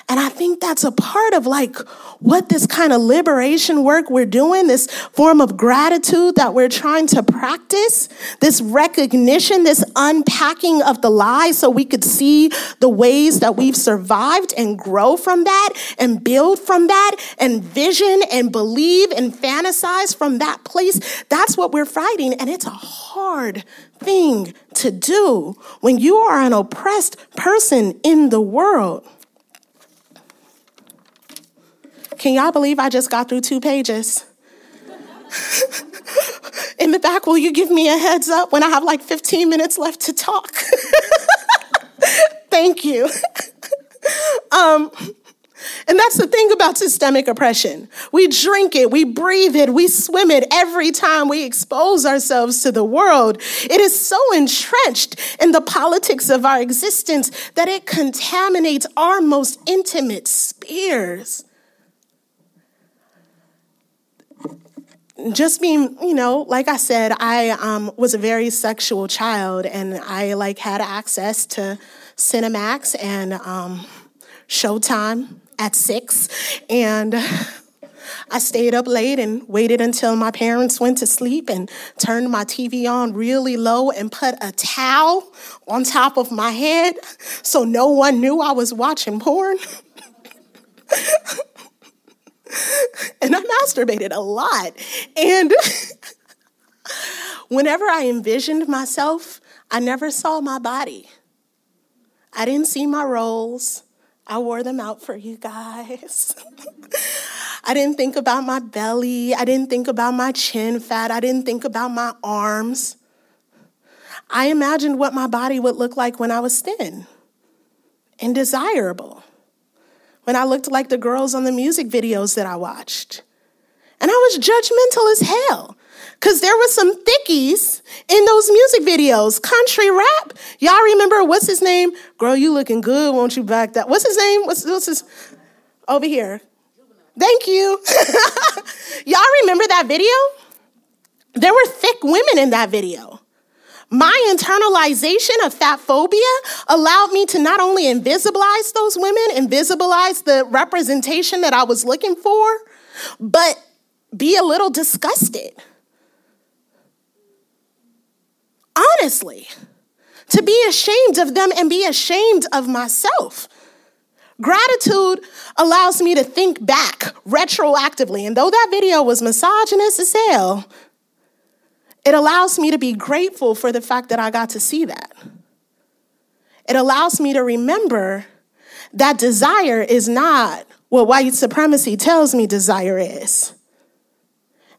and I think that's a part of like what this kind of liberation work we're doing, this form of gratitude that we're trying to practice, this recognition, this unpacking of the lie so we could see the ways that we've survived and grow from that and build from that and vision and believe and fantasize from that place. That's what we're fighting. And it's a hard thing to do when you are an oppressed person in the world. Can y'all believe I just got through two pages? In the back, will you give me a heads up when I have like 15 minutes left to talk? Thank you. um, and that's the thing about systemic oppression. We drink it, we breathe it, we swim it every time we expose ourselves to the world. It is so entrenched in the politics of our existence that it contaminates our most intimate spheres. Just being, you know, like I said, I um, was a very sexual child, and I like had access to Cinemax and um, Showtime at six, and I stayed up late and waited until my parents went to sleep and turned my TV on really low and put a towel on top of my head so no one knew I was watching porn. and I masturbated a lot. And whenever I envisioned myself, I never saw my body. I didn't see my rolls. I wore them out for you guys. I didn't think about my belly. I didn't think about my chin fat. I didn't think about my arms. I imagined what my body would look like when I was thin and desirable, when I looked like the girls on the music videos that I watched. And I was judgmental as hell. Cause there was some thickies in those music videos, country rap. Y'all remember what's his name? Girl, you looking good, won't you back that? What's his name? What's, what's his? Over here. Thank you. Y'all remember that video? There were thick women in that video. My internalization of fat phobia allowed me to not only invisibilize those women, invisibilize the representation that I was looking for, but be a little disgusted. Honestly, to be ashamed of them and be ashamed of myself. Gratitude allows me to think back retroactively. And though that video was misogynist as hell, it allows me to be grateful for the fact that I got to see that. It allows me to remember that desire is not what white supremacy tells me desire is.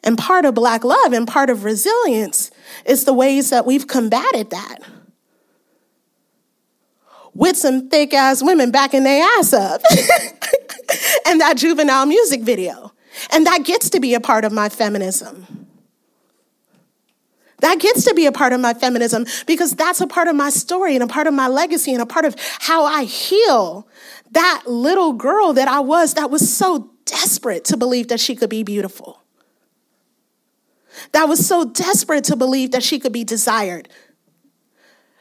And part of Black love and part of resilience is the ways that we've combated that. With some thick ass women backing their ass up. and that Juvenile music video. And that gets to be a part of my feminism. That gets to be a part of my feminism because that's a part of my story and a part of my legacy and a part of how I heal that little girl that I was that was so desperate to believe that she could be beautiful that was so desperate to believe that she could be desired.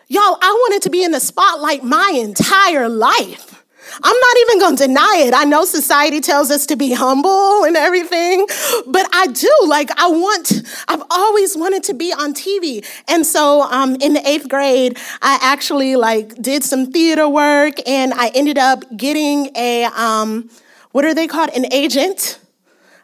Y'all, I wanted to be in the spotlight my entire life. I'm not even going to deny it. I know society tells us to be humble and everything, but I do. Like, I want, I've always wanted to be on TV. And so um, in the eighth grade, I actually like did some theater work and I ended up getting a, um, what are they called? An agent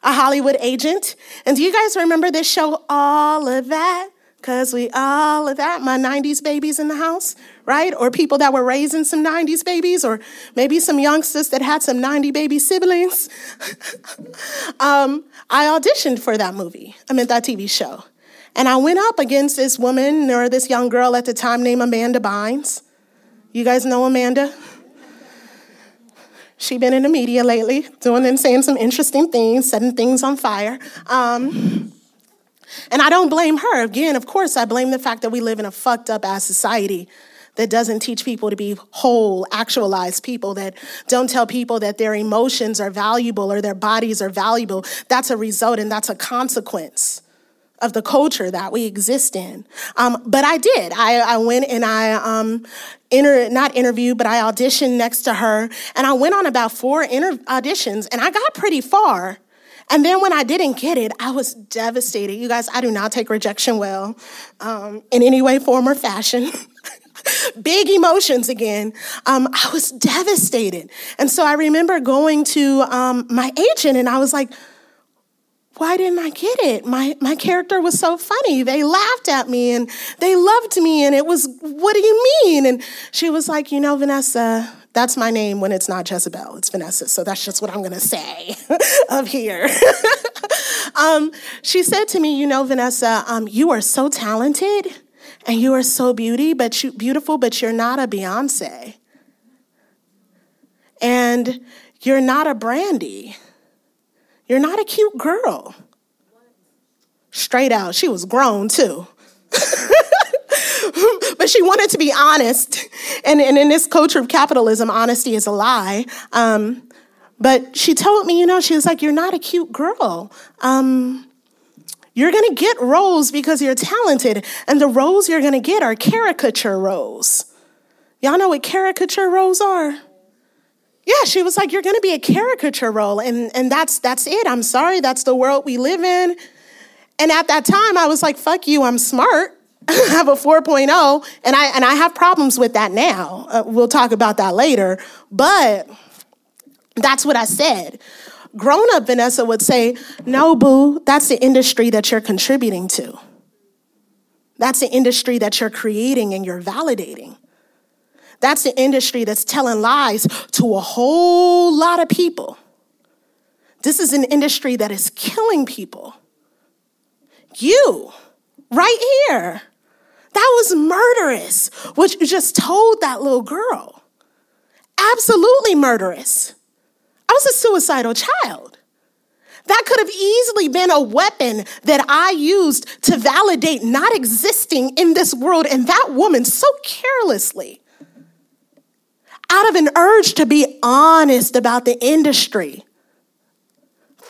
a Hollywood agent. And do you guys remember this show, All of That? Because we all of that, my 90s babies in the house, right? Or people that were raising some 90s babies, or maybe some youngsters that had some 90 baby siblings. um, I auditioned for that movie, I mean, that TV show. And I went up against this woman or this young girl at the time named Amanda Bynes. You guys know Amanda? She been in the media lately, doing and saying some interesting things, setting things on fire. Um, and I don't blame her. Again, of course, I blame the fact that we live in a fucked up ass society that doesn't teach people to be whole, actualized people, that don't tell people that their emotions are valuable or their bodies are valuable. That's a result and that's a consequence of the culture that we exist in. Um, but I did. I, I went and I um, inter- not interviewed, but I auditioned next to her, and I went on about four inter- auditions, and I got pretty far. And then when I didn't get it, I was devastated. You guys, I do not take rejection well um, in any way, form, or fashion. Big emotions again. Um, I was devastated. And so I remember going to um, my agent and I was like, why didn't I get it? My, my character was so funny. They laughed at me and they loved me, and it was, what do you mean? And she was like, You know, Vanessa, that's my name when it's not Jezebel, it's Vanessa. So that's just what I'm gonna say of here. um, she said to me, You know, Vanessa, um, you are so talented and you are so beauty, but you, beautiful, but you're not a Beyonce. And you're not a Brandy. You're not a cute girl. Straight out. She was grown too. but she wanted to be honest. And, and in this culture of capitalism, honesty is a lie. Um, but she told me, you know, she was like, You're not a cute girl. Um, you're to get roles because you're talented. And the roles you're to get are caricature roles. Y'all know what caricature roles are? yeah, she was like, You're gonna be a caricature role. And, and that's that's it. I'm sorry, that's the world we live in. And at that time, I was like, fuck you, I'm smart. I have a 4.0, and I and I have problems with that now. Uh, we'll talk about that later. But that's what I said. Grown up Vanessa would say, No, boo, that's the industry that you're contributing to. That's the industry that you're creating and you're validating. That's the industry that's telling lies to a whole lot of people. This is an industry that is killing people. You, right here, that was murderous, what you just told that little girl. Absolutely murderous. I was a suicidal child. That could have easily been a weapon that I used to validate not existing in this world, and that woman so carelessly out of an urge to be honest about the industry.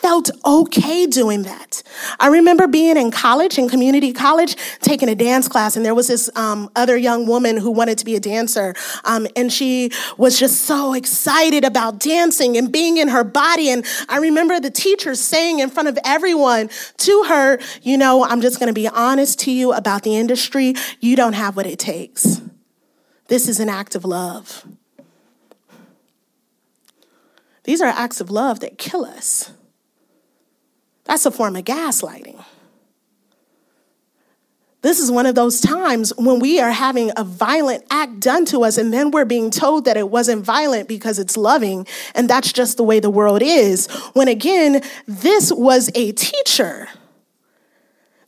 Felt okay doing that. I remember being in college, in community college, taking a dance class, and there was this um, other young woman who wanted to be a dancer. Um, and she was just so excited about dancing and being in her body. And I remember the teacher saying in front of everyone to her, You know, I'm just gonna be honest to you about the industry. You don't have what it takes. This is an act of love. These are acts of love that kill us. That's a form of gaslighting. This is one of those times when we are having a violent act done to us, and then we're being told that it wasn't violent because it's loving, and that's just the way the world is. When again, this was a teacher.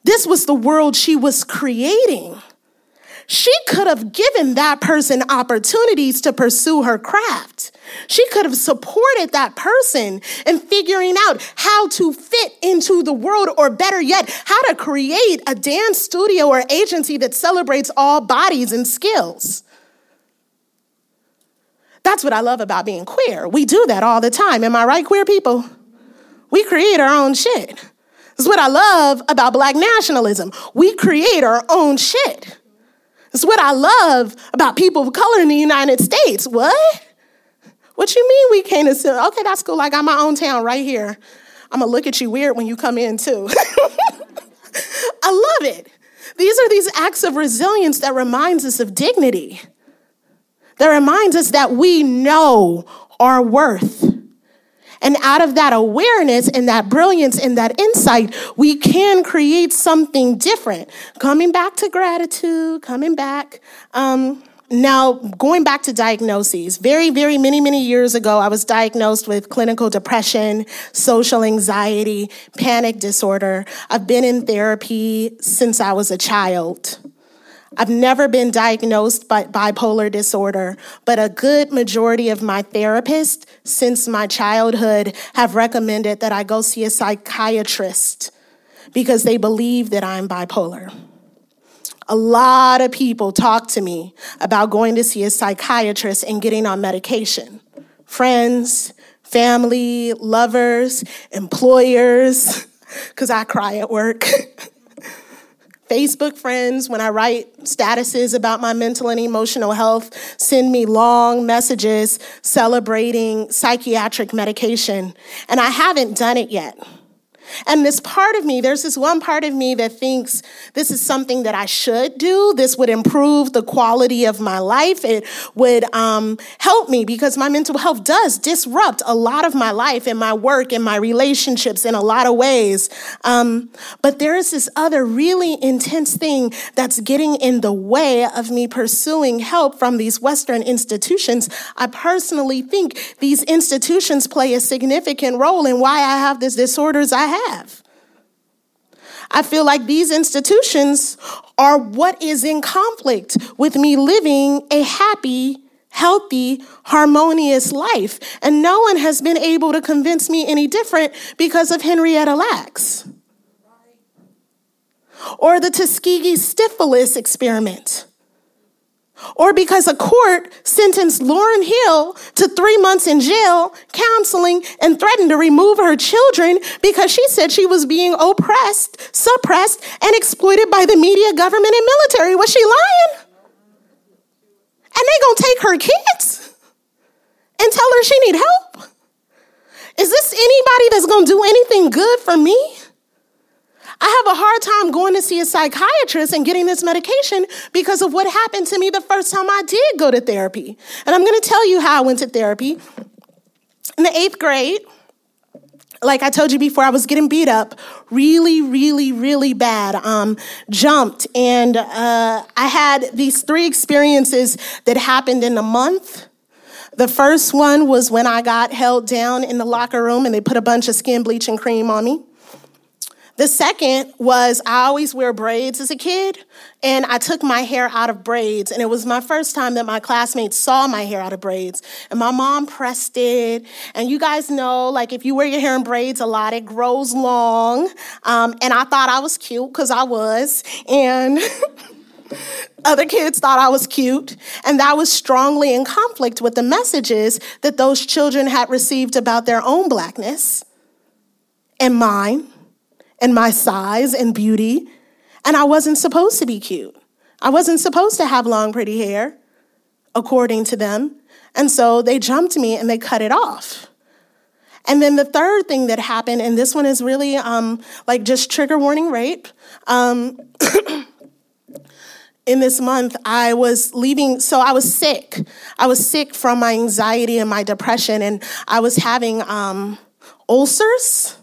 This was the world she was creating. She could have given that person opportunities to pursue her craft. She could have supported that person in figuring out how to fit into the world, or better yet, how to create a dance studio or agency that celebrates all bodies and skills. That's what I love about being queer. We do that all the time. Am I right, queer people? We create our own shit. This is what I love about black nationalism. We create our own shit. Is what I love about people of color in the United States. What? What you mean we can't assume? Okay, that's cool. I got my own town right here. I'm gonna look at you weird when you come in too. I love it. These are these acts of resilience that reminds us of dignity. That reminds us that we know our worth. And out of that awareness and that brilliance and that insight, we can create something different. Coming back to gratitude, coming back. Um, now, going back to diagnoses, very, very many, many years ago, I was diagnosed with clinical depression, social anxiety, panic disorder. I've been in therapy since I was a child. I've never been diagnosed by bipolar disorder, but a good majority of my therapists since my childhood have recommended that I go see a psychiatrist because they believe that I'm bipolar. A lot of people talk to me about going to see a psychiatrist and getting on medication. Friends, family, lovers, employers, because I cry at work. Facebook friends, when I write statuses about my mental and emotional health, send me long messages celebrating psychiatric medication. And I haven't done it yet. And this part of me, there's this one part of me that thinks this is something that I should do. This would improve the quality of my life. It would um, help me because my mental health does disrupt a lot of my life and my work and my relationships in a lot of ways. Um, but there is this other really intense thing that's getting in the way of me pursuing help from these Western institutions. I personally think these institutions play a significant role in why I have these disorders I have have. I feel like these institutions are what is in conflict with me living a happy, healthy, harmonious life. And no one has been able to convince me any different because of Henrietta Lacks or the Tuskegee syphilis experiment or because a court sentenced Lauryn Hill to three months in jail, counseling, and threatened to remove her children because she said she was being oppressed, suppressed, and exploited by the media, government, and military. Was she lying? And they gonna take her kids and tell her she need help? Is this anybody that's gonna do anything good for me? I have a hard time going to see a psychiatrist and getting this medication because of what happened to me the first time I did go to therapy. And I'm gonna tell you how I went to therapy. In the eighth grade, like I told you before, I was getting beat up really, really, really bad. Um, jumped, and uh, I had these three experiences that happened in a month. The first one was when I got held down in the locker room and they put a bunch of skin bleaching cream on me. The second was I always wear braids as a kid, and I took my hair out of braids, and it was my first time that my classmates saw my hair out of braids. And my mom pressed it, and you guys know, like if you wear your hair in braids a lot, it grows long. Um, and I thought I was cute because I was, and. Other kids thought I was cute, and that was strongly in conflict with the messages that those children had received about their own blackness and mine and my size and beauty. And I wasn't supposed to be cute. I wasn't supposed to have long, pretty hair, according to them. And so they jumped me and they cut it off. And then the third thing that happened, and this one is really um, like just trigger warning rape. Um, in this month, I was leaving, so I was sick. I was sick from my anxiety and my depression, and I was having um, ulcers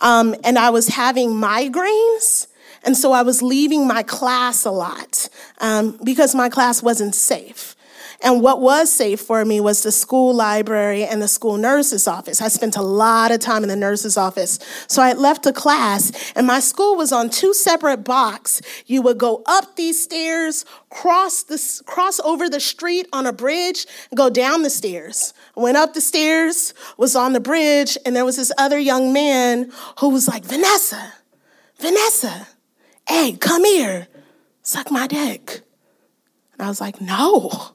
um, and I was having migraines. And so I was leaving my class a lot um, because my class wasn't safe. And what was safe for me was the school library and the school nurse's office. I spent a lot of time in the nurse's office. So I left a class, and my school was on two separate blocks. You would go up these stairs, cross the cross over the street on a bridge, go down the stairs. Went up the stairs, was on the bridge, and there was this other young man who was like, Vanessa, Vanessa, hey, come here, suck my dick. And I was like, no.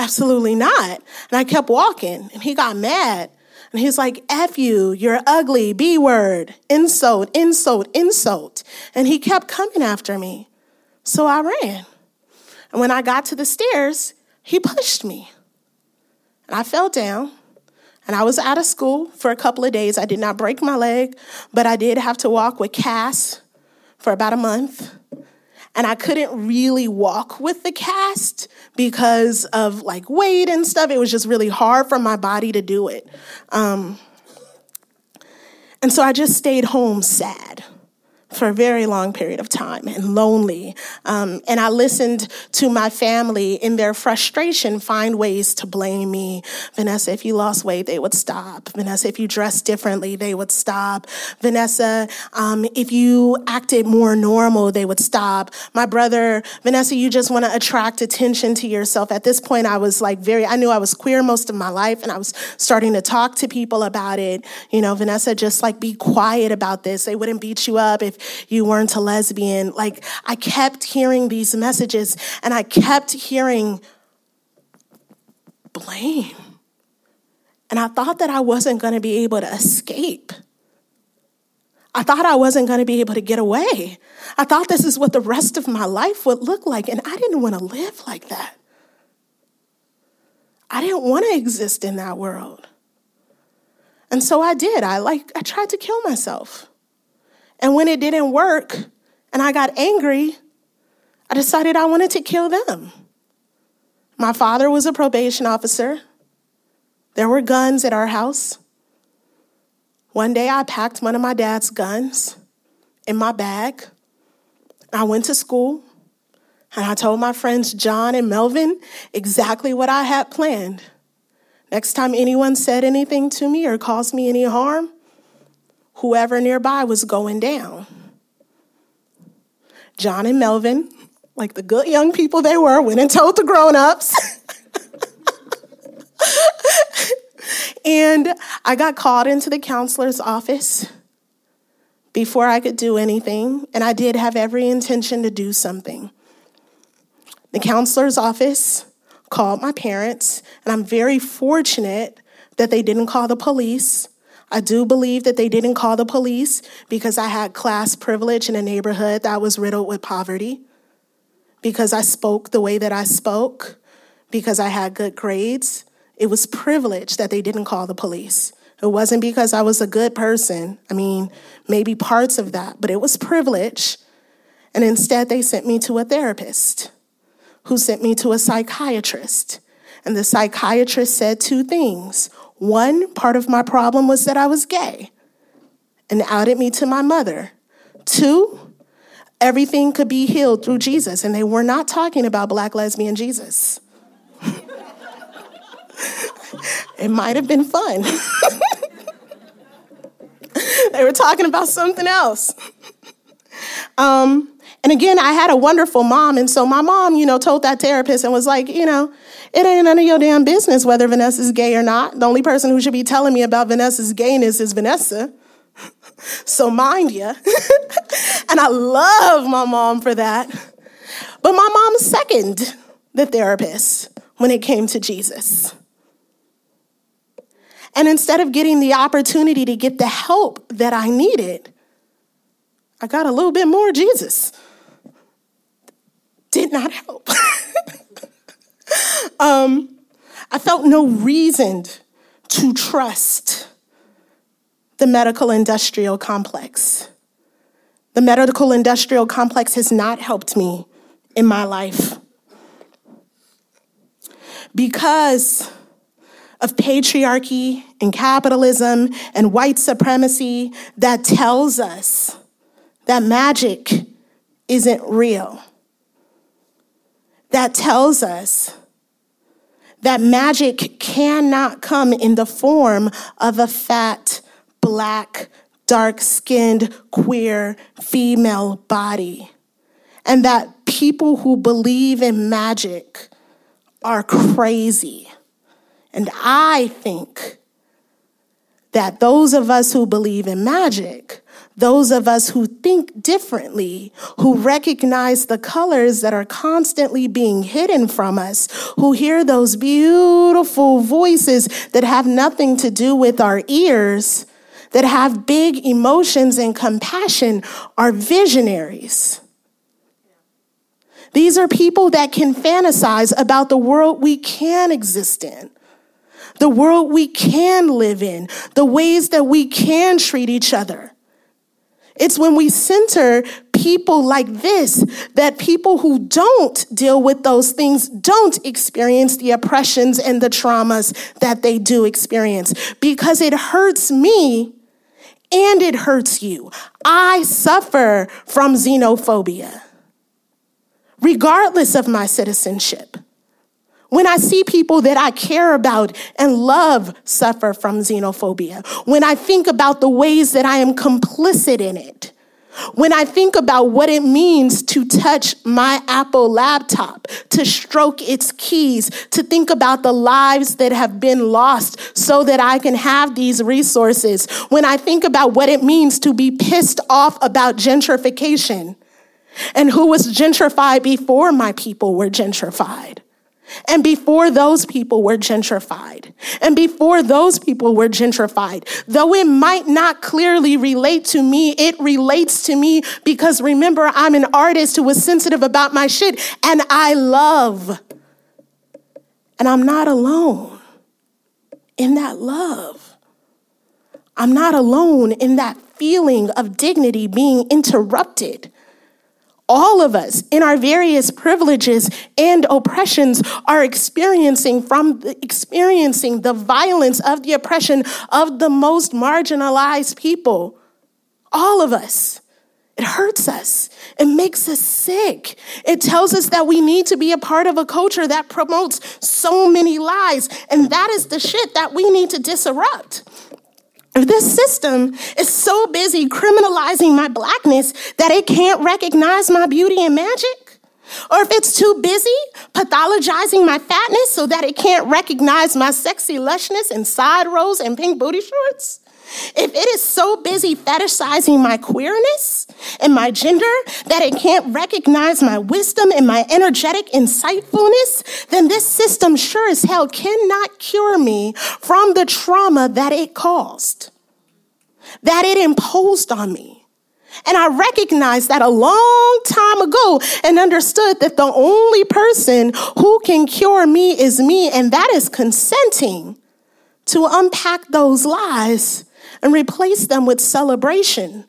Absolutely not. And I kept walking, and he got mad. And he's like, F you, you're ugly, B word, insult, insult, insult. And he kept coming after me. So I ran. And when I got to the stairs, he pushed me. And I fell down. And I was out of school for a couple of days. I did not break my leg, but I did have to walk with Cass for about a month and I couldn't really walk with the cast because of like weight and stuff. It was just really hard for my body to do it. Um, and so I just stayed home sad for a very long period of time and lonely. Um, and I listened to my family in their frustration find ways to blame me. Vanessa, if you lost weight, they would stop. Vanessa, if you dressed differently, they would stop. Vanessa, um, if you acted more normal, they would stop. My brother, Vanessa, you just want to attract attention to yourself. At this point, I was like very, I knew I was queer most of my life and I was starting to talk to people about it. You know, Vanessa, just like be quiet about this. They wouldn't beat you up if you weren't a lesbian. Like, I kept hearing these messages and I kept hearing blame. And I thought that I wasn't going to be able to escape. I thought I wasn't going to be able to get away. I thought this is what the rest of my life would look like, and I didn't want to live like that. I didn't want to exist in that world. And so I did. I like I tried to kill myself. And when it didn't work and I got angry, I decided I wanted to kill them. My father was a probation officer. There were guns at our house. One day I packed one of my dad's guns in my bag. I went to school and I told my friends John and Melvin exactly what I had planned. Next time anyone said anything to me or caused me any harm, whoever nearby was going down. John and Melvin, like the good young people they were, went and told the grown ups. and I got called into the counselor's office before I could do anything, and I did have every intention to do something. The counselor's office called my parents, and I'm very fortunate that they didn't call the police I do believe that they didn't call the police because I had class privilege in a neighborhood that was riddled with poverty, because I spoke the way that I spoke, because I had good grades. It was privilege that they didn't call the police. It wasn't because I was a good person. I mean, maybe parts of that, but it was privilege. And instead, they sent me to a therapist who sent me to a psychiatrist. And the psychiatrist said two things. One, part of my problem was that I was gay and outed me to my mother. Two, everything could be healed through Jesus. And they were not talking about black lesbian Jesus. it might have been fun. they were talking about something else. Um, and again, I had a wonderful mom. And so my mom, you know, told that therapist and was like, you know, it ain't none of your damn business whether Vanessa's gay or not. The only person who should be telling me about Vanessa's gayness is Vanessa. so mind you. and I love my mom for that. But my mom seconded the therapist when it came to Jesus. And instead of getting the opportunity to get the help that I needed, I got a little bit more Jesus. Did not help. um, I felt no reason to trust the medical industrial complex. The medical industrial complex has not helped me in my life. Because of patriarchy and capitalism and white supremacy that tells us that magic isn't real. That tells us that magic cannot come in the form of a fat, black, dark skinned, queer female body. And that people who believe in magic are crazy. And I think that those of us who believe in magic, those of us who think differently, who recognize the colors that are constantly being hidden from us, who hear those beautiful voices that have nothing to do with our ears, that have big emotions and compassion, are visionaries. These are people that can fantasize about the world we can exist in the world we can live in, the ways that we can treat each other. It's when we center people like this that people who don't deal with those things don't experience the oppressions and the traumas that they do experience because it hurts me and it hurts you. I suffer from xenophobia, regardless of my citizenship. When I see people that I care about and love suffer from xenophobia, when I think about the ways that I am complicit in it, when I think about what it means to touch my Apple laptop, to stroke its keys, to think about the lives that have been lost so that I can have these resources, when I think about what it means to be pissed off about gentrification and who was gentrified before my people were gentrified and before those people were gentrified, and before those people were gentrified, though it might not clearly relate to me, it relates to me because remember, I'm an artist who was sensitive about my shit and I love. And I'm not alone in that love. I'm not alone in that feeling of dignity being interrupted all of us in our various privileges and oppressions are experiencing from the, experiencing the violence of the oppression of the most marginalized people all of us it hurts us. It makes us sick. It tells us that we need to be a part of a culture that promotes so many lies. And that is the shit that we need to disrupt. If this system is so busy criminalizing my blackness that it can't recognize my beauty and magic, or if it's too busy pathologizing my fatness so that it can't recognize my sexy lushness and side rows and pink booty shorts, if it is so busy fetishizing my queerness and my gender that it can't recognize my wisdom and my energetic insightfulness, then this system sure as hell cannot cure me from the trauma that it caused, that it imposed on me. And I recognized that a long time ago and understood that the only person who can cure me is me, and that is consenting to unpack those lies and replace them with celebration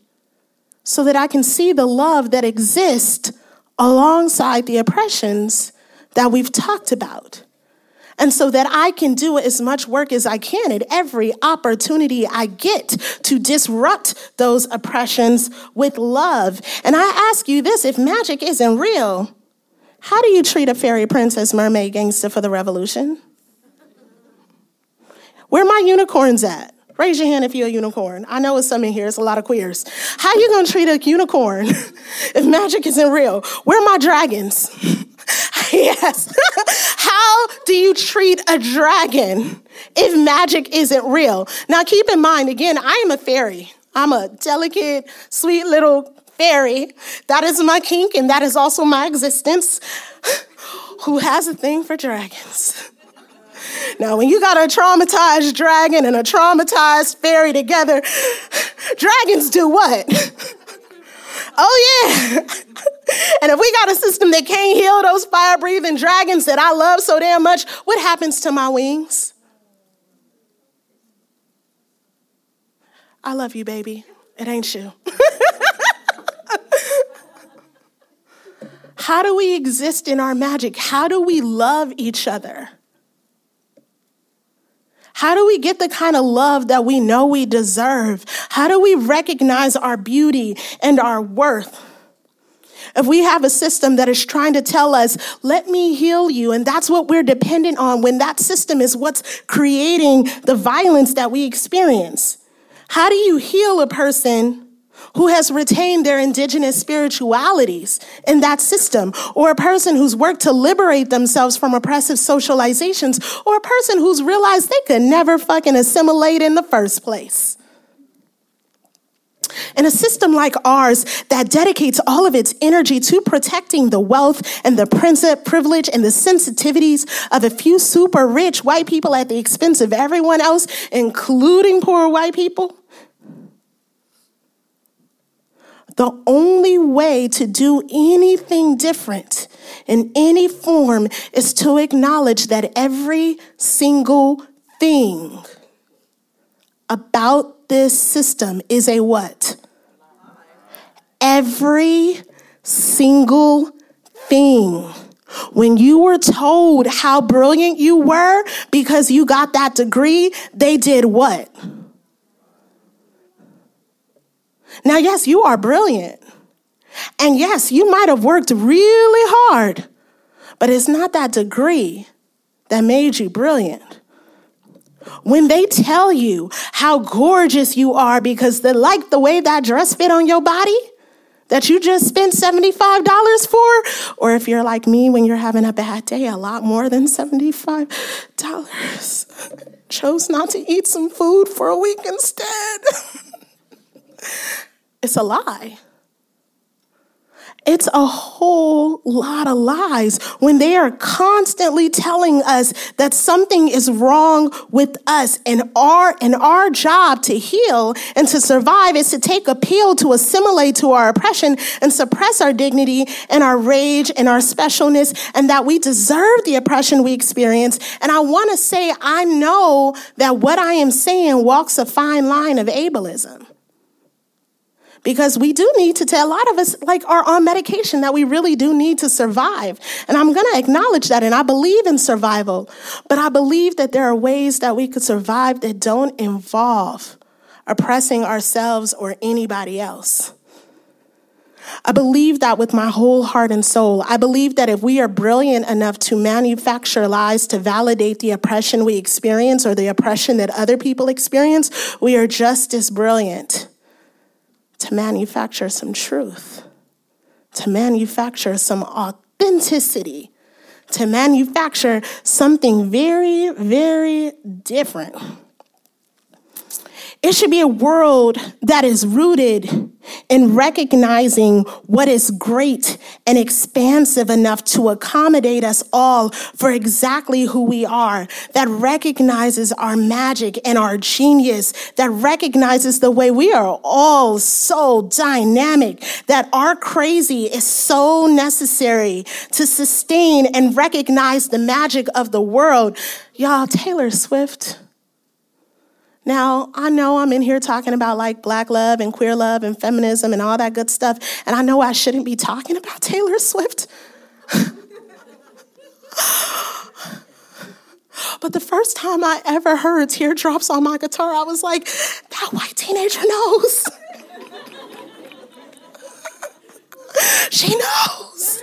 so that I can see the love that exists alongside the oppressions that we've talked about. And so that I can do as much work as I can at every opportunity I get to disrupt those oppressions with love. And I ask you this if magic isn't real, how do you treat a fairy princess, mermaid, gangster for the revolution? Where my unicorns at? Raise your hand if you're a unicorn. I know it's some in here, it's a lot of queers. How you gonna treat a unicorn if magic isn't real? Where my dragons? yes. How do you treat a dragon if magic isn't real? Now keep in mind, again, I am a fairy. I'm a delicate, sweet little fairy. That is my kink, and that is also my existence. Who has a thing for dragons? Now, when you got a traumatized dragon and a traumatized fairy together, dragons do what? Oh, yeah. and if we got a system that can't heal those fire breathing dragons that I love so damn much, what happens to my wings? I love you, baby. It ain't you. How do we exist in our magic? How do we love each other? How do we get the kind of love that we know we deserve? How do we recognize our beauty and our worth? If we have a system that is trying to tell us, let me heal you, and that's what we're dependent on when that system is what's creating the violence that we experience. How do you heal a person who has retained their indigenous spiritualities in that system, or a person who's worked to liberate themselves from oppressive socializations, or a person who's realized they could never fucking assimilate in the first place. In a system like ours that dedicates all of its energy to protecting the wealth and the privilege and the sensitivities of a few super rich white people at the expense of everyone else, including poor white people, The only way to do anything different in any form is to acknowledge that every single thing about this system is a what? Every single thing. When you were told how brilliant you were because you got that degree, they did what? Now, yes, you are brilliant. And yes, you might have worked really hard, but it's not that degree that made you brilliant. When they tell you how gorgeous you are because they like the way that dress fit on your body that you just spent $75 for, or if you're like me when you're having a bad day, a lot more than $75, chose not to eat some food for a week instead. It's a lie. It's a whole lot of lies when they are constantly telling us that something is wrong with us and our and our job to heal and to survive is to take a pill to assimilate to our oppression and suppress our dignity and our rage and our specialness and that we deserve the oppression we experience. And I want to say I know that what I am saying walks a fine line of ableism because we do need to tell a lot of us like are on medication that we really do need to survive. And i'm going to acknowledge that and i believe in survival but i believe that there are ways that we could survive that don't involve oppressing ourselves or anybody else. I believe that with my whole heart and soul. I believe that if we are brilliant enough to manufacture lies to validate the oppression we experience or the oppression that other people experience, we are just as brilliant to manufacture some truth, to manufacture some authenticity, to manufacture something very, very different. It should be a world that is rooted in recognizing what is great and expansive enough to accommodate us all for exactly who we are, that recognizes our magic and our genius, that recognizes the way we are all so dynamic, that our crazy is so necessary to sustain and recognize the magic of the world. Y'all, Taylor Swift now, I know I'm in here talking about like black love and queer love and feminism and all that good stuff, and I know I shouldn't be talking about Taylor Swift. but the first time I ever heard teardrops on my guitar, I was like, that white teenager knows. she knows.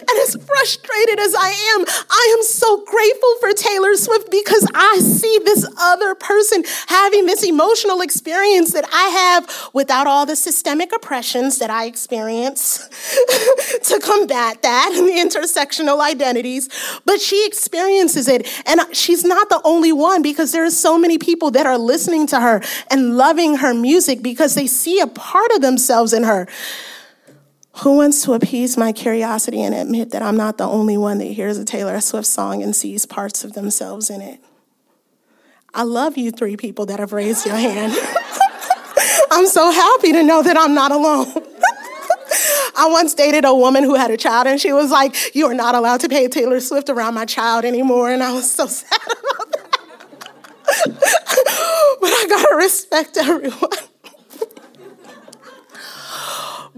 And as frustrated as I am, I am so grateful for Taylor Swift because I see this other person having this emotional experience that I have without all the systemic oppressions that I experience to combat that and the intersectional identities. But she experiences it. And she's not the only one because there are so many people that are listening to her and loving her music because they see a part of themselves in her. Who wants to appease my curiosity and admit that I'm not the only one that hears a Taylor Swift song and sees parts of themselves in it? I love you three people that have raised your hand. I'm so happy to know that I'm not alone. I once dated a woman who had a child, and she was like, You are not allowed to pay Taylor Swift around my child anymore. And I was so sad about that. but I gotta respect everyone.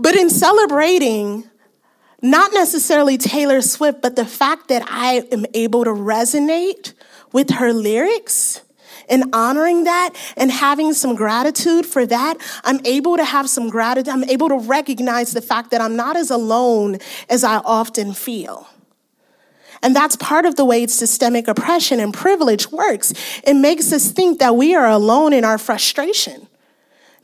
But in celebrating, not necessarily Taylor Swift, but the fact that I am able to resonate with her lyrics and honoring that and having some gratitude for that, I'm able to have some gratitude. I'm able to recognize the fact that I'm not as alone as I often feel. And that's part of the way systemic oppression and privilege works. It makes us think that we are alone in our frustration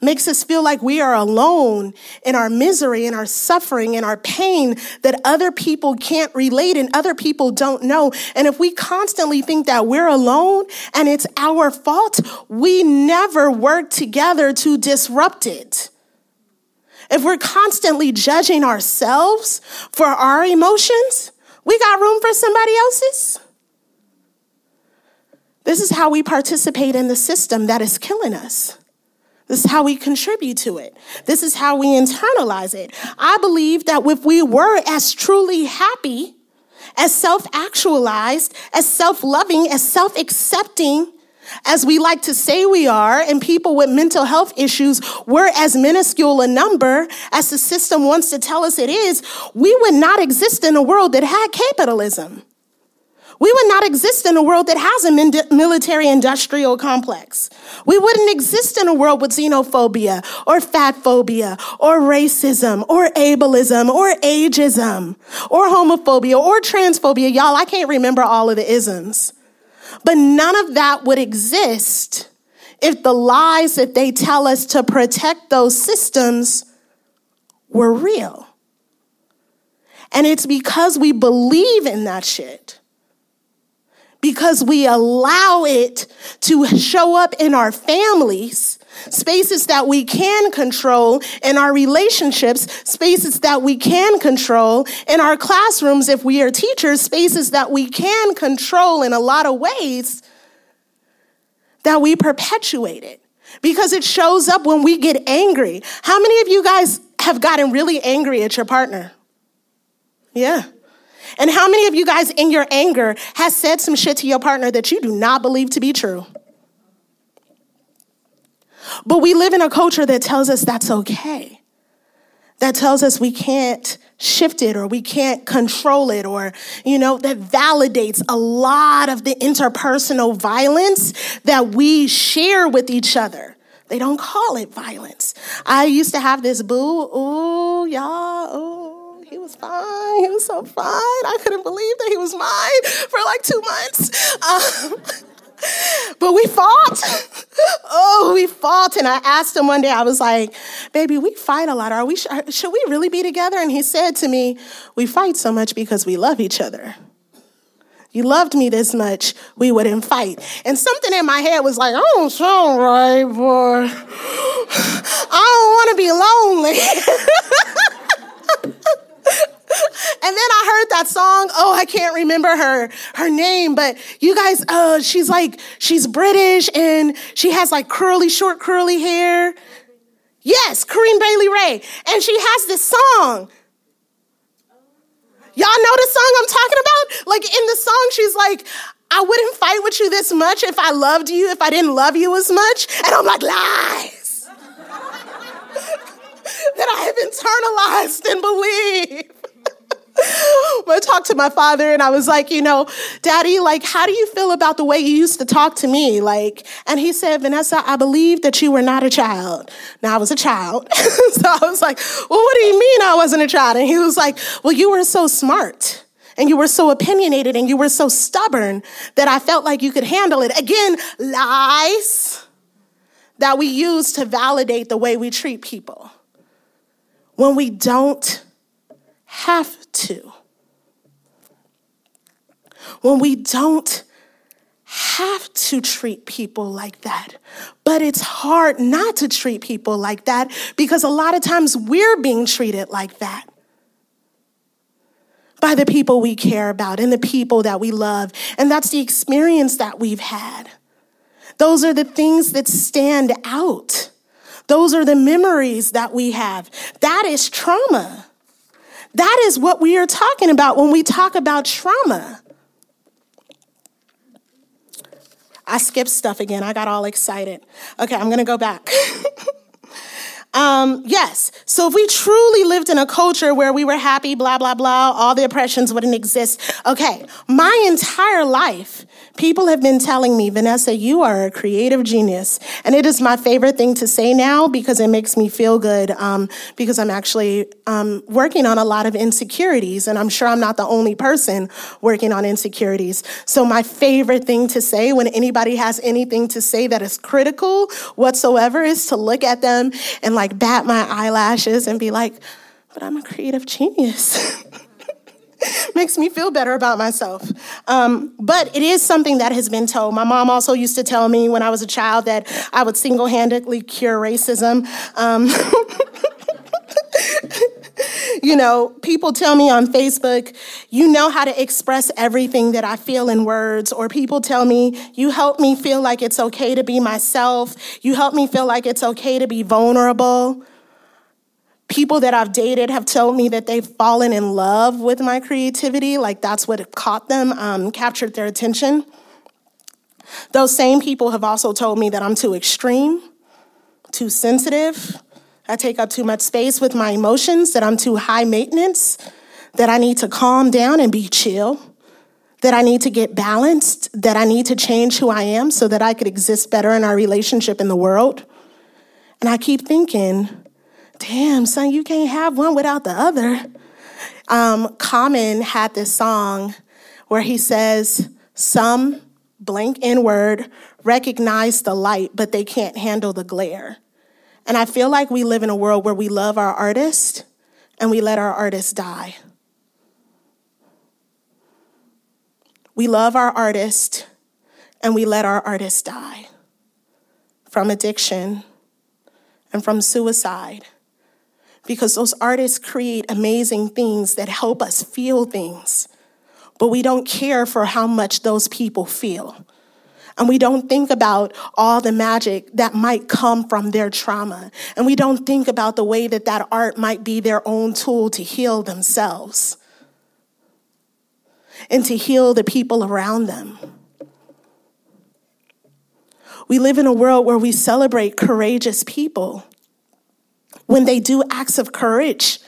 makes us feel like we are alone in our misery and our suffering and our pain that other people can't relate and other people don't know. And if we constantly think that we're alone and it's our fault, we never work together to disrupt it. If we're constantly judging ourselves for our emotions, we got room for somebody else's. This is how we participate in the system that is killing us. This is how we contribute to it. This is how we internalize it. I believe that if we were as truly happy, as self actualized, as self loving, as self accepting, as we like to say we are, and people with mental health issues were as minuscule a number as the system wants to tell us it is, we would not exist in a world that had capitalism. We would not exist in a world that has a military industrial complex. We wouldn't exist in a world with xenophobia or fat phobia or racism or ableism or ageism or homophobia or transphobia. Y'all, I can't remember all of the isms. But none of that would exist if the lies that they tell us to protect those systems were real. And it's because we believe in that shit because we allow it to show up in our families, spaces that we can control in our relationships, spaces that we can control in our classrooms if we are teachers, spaces that we can control in a lot of ways, that we perpetuate it because it shows up when we get angry. How many of you guys have gotten really angry at your partner? Yeah. And how many of you guys in your anger has said some shit to your partner that you do not believe to be true? But we live in a culture that tells us that's okay. That tells us we can't shift it or we can't control it or, you know, that validates a lot of the interpersonal violence that we share with each other. They don't call it violence. I used to have this boo, ooh, y'all, ooh was fine. He was so fine. I couldn't believe that he was mine for like two months. Um, but we fought. Oh, we fought. And I asked him one day, I was like, baby, we fight a lot. Are we, should we really be together? And he said to me, we fight so much because we love each other. you loved me this much, we wouldn't fight. And something in my head was like, I don't sound right, boy. I don't want to be lonely. And then I heard that song. Oh, I can't remember her her name, but you guys, uh, she's like she's British and she has like curly, short, curly hair. Yes, Corinne Bailey Rae, and she has this song. Y'all know the song I'm talking about? Like in the song, she's like, I wouldn't fight with you this much if I loved you, if I didn't love you as much. And I'm like, lies. That I have internalized and believe. I talked to my father and I was like, you know, daddy, like, how do you feel about the way you used to talk to me? Like, and he said, Vanessa, I believe that you were not a child. Now I was a child. so I was like, well, what do you mean I wasn't a child? And he was like, well, you were so smart and you were so opinionated and you were so stubborn that I felt like you could handle it. Again, lies that we use to validate the way we treat people when we don't have to. When we don't have to treat people like that. But it's hard not to treat people like that because a lot of times we're being treated like that by the people we care about and the people that we love. And that's the experience that we've had. Those are the things that stand out. Those are the memories that we have. That is trauma. That is what we are talking about when we talk about trauma. I skipped stuff again. I got all excited. Okay, I'm gonna go back. um, yes, so if we truly lived in a culture where we were happy, blah, blah, blah, all the oppressions wouldn't exist. Okay, my entire life, People have been telling me, Vanessa, you are a creative genius. And it is my favorite thing to say now because it makes me feel good um, because I'm actually um, working on a lot of insecurities. And I'm sure I'm not the only person working on insecurities. So, my favorite thing to say when anybody has anything to say that is critical whatsoever is to look at them and like bat my eyelashes and be like, but I'm a creative genius. makes me feel better about myself. Um, but it is something that has been told. My mom also used to tell me when I was a child that I would single handedly cure racism. Um, you know, people tell me on Facebook, you know how to express everything that I feel in words, or people tell me, you help me feel like it's okay to be myself. You help me feel like it's okay to be vulnerable people that I've dated have told me that they've fallen in love with my creativity, like that's what caught them, um, captured their attention. Those same people have also told me that I'm too extreme, too sensitive, I take up too much space with my emotions, that I'm too high maintenance, that I need to calm down and be chill, that I need to get balanced, that I need to change who I am so that I could exist better in our relationship in the world. And I keep thinking, damn, son, you can't have one without the other. Um, Common had this song where he says, Some blank in word recognize the light, but they can't handle the glare. And I feel like we live in a world where we love our artist and we let our artists die. We love our artist and we let our artists die from addiction and from suicide because those artists create amazing things that help us feel things, but we don't care for how much those people feel. And we don't think about all the magic that might come from their trauma. And we don't think about the way that that art might be their own tool to heal themselves and to heal the people around them. We live in a world where we celebrate courageous people when they do acts of courage.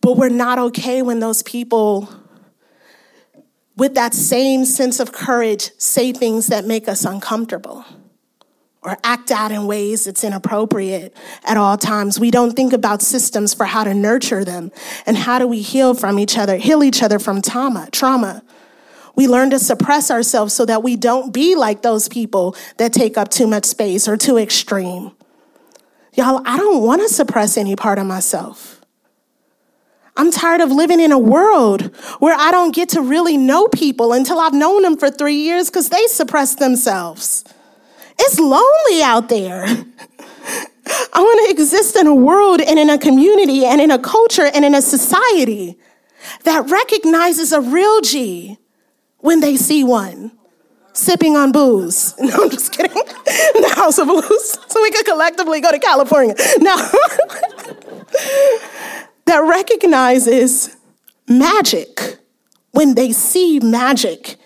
But we're not okay when those people, with that same sense of courage, say things that make us uncomfortable or act out in ways that's inappropriate at all times. We don't think about systems for how to nurture them and how do we heal from each other, heal each other from trauma, trauma. We learn to suppress ourselves so that we don't be like those people that take up too much space or too extreme. Y'all, I don't want to suppress any part of myself. I'm tired of living in a world where I don't get to really know people until I've known them for three years because they suppress themselves. It's lonely out there. I want to exist in a world and in a community and in a culture and in a society that recognizes a real G when they see one sipping on booze. No, I'm just kidding. In the House of Blues. So we could collectively go to California. Now, that recognizes magic when they see magic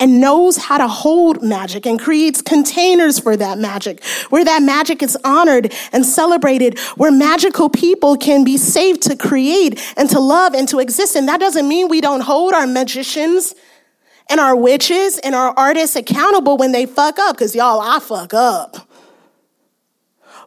and knows how to hold magic and creates containers for that magic, where that magic is honored and celebrated, where magical people can be safe to create and to love and to exist. And that doesn't mean we don't hold our magicians and our witches and our artists accountable when they fuck up, because y'all, I fuck up.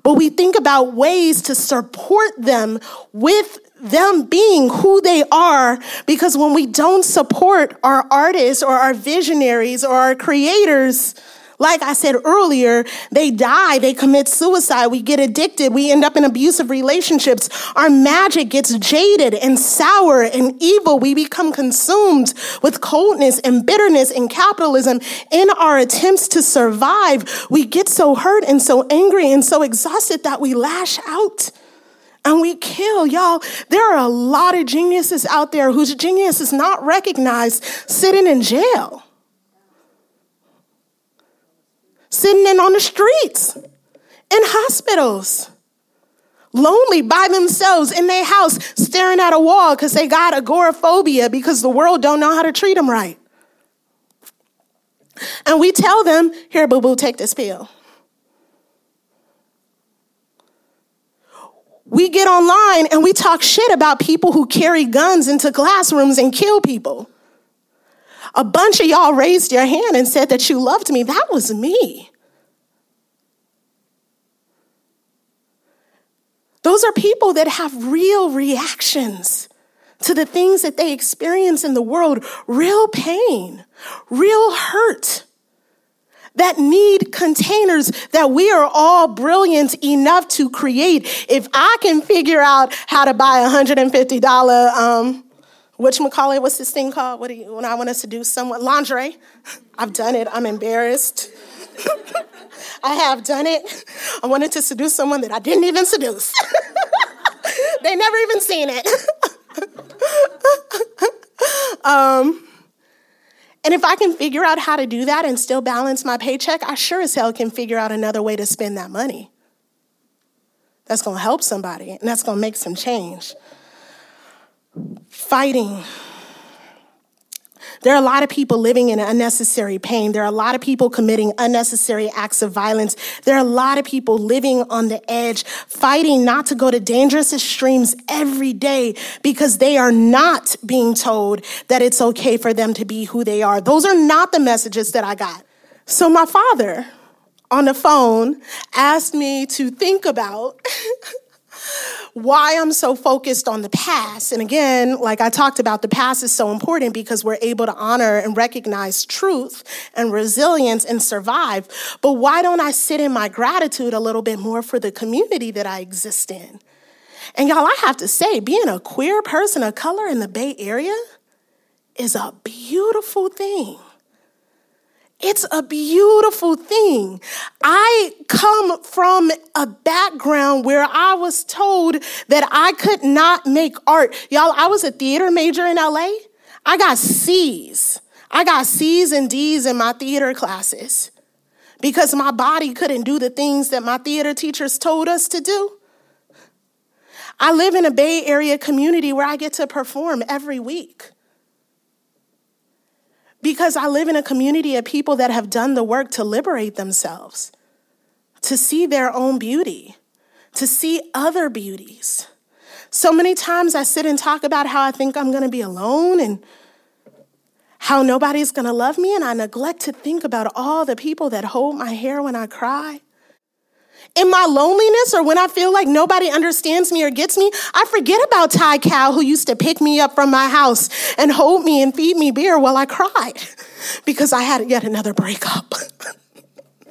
But we think about ways to support them with them being who they are because when we don't support our artists or our visionaries or our creators, like I said earlier, they die, they commit suicide, we get addicted, we end up in abusive relationships. Our magic gets jaded and sour and evil. We become consumed with coldness and bitterness and capitalism in our attempts to survive. We get so hurt and so angry and so exhausted that we lash out and we kill. Y'all, there are a lot of geniuses out there whose genius is not recognized sitting in jail, sitting in on the streets, in hospitals. Lonely by themselves in their house, staring at a wall because they got agoraphobia because the world don't know how to treat them right. And we tell them, here, boo boo, take this pill. we get online and we talk shit about people who carry guns into classrooms and kill people. A bunch of y'all raised your hand and said that you loved me. That was me. Those are people that have real reactions to the things that they experience in the world, real pain, real hurt that need containers that we are all brilliant enough to create. If I can figure out how to buy a $150, um, whatchamacallit, what's this thing called? What do you, when I want to seduce someone? Lingerie. I've done it. I'm embarrassed. I have done it. I wanted to seduce someone that I didn't even seduce. they never even seen it. um, and if I can figure out how to do that and still balance my paycheck, I sure as hell can figure out another way to spend that money. That's gonna help somebody and that's gonna make some change. Fighting there are a lot of people living in unnecessary pain. There are a lot of people committing unnecessary acts of violence. There are a lot of people living on the edge, fighting not to go to dangerous extremes every day because they are not being told that it's okay for them to be who they are. Those are not the messages that I got. So my father on the phone asked me to think about why I'm so focused on the past. And again, like I talked about, the past is so important because we're able to honor and recognize truth and resilience and survive. But why don't I sit in my gratitude a little bit more for the community that I exist in? And y'all, I have to say, being a queer person of color in the Bay Area is a beautiful thing. It's a beautiful thing. I come from a background where I was told that I could not make art. Y'all, I was a theater major in LA. I got C's. I got C's and D's in my theater classes because my body couldn't do the things that my theater teachers told us to do. I live in a Bay Area community where I get to perform every week because I live in a community of people that have done the work to liberate themselves, to see their own beauty, to see other beauties. So many times I sit and talk about how I think I'm to be alone and how nobody's to love me, and I neglect to think about all the people that hold my hair when I cry in my loneliness or when I feel like nobody understands me or gets me, I forget about Ty Cow who used to pick me up from my house and hold me and feed me beer while I cried because I had yet another breakup.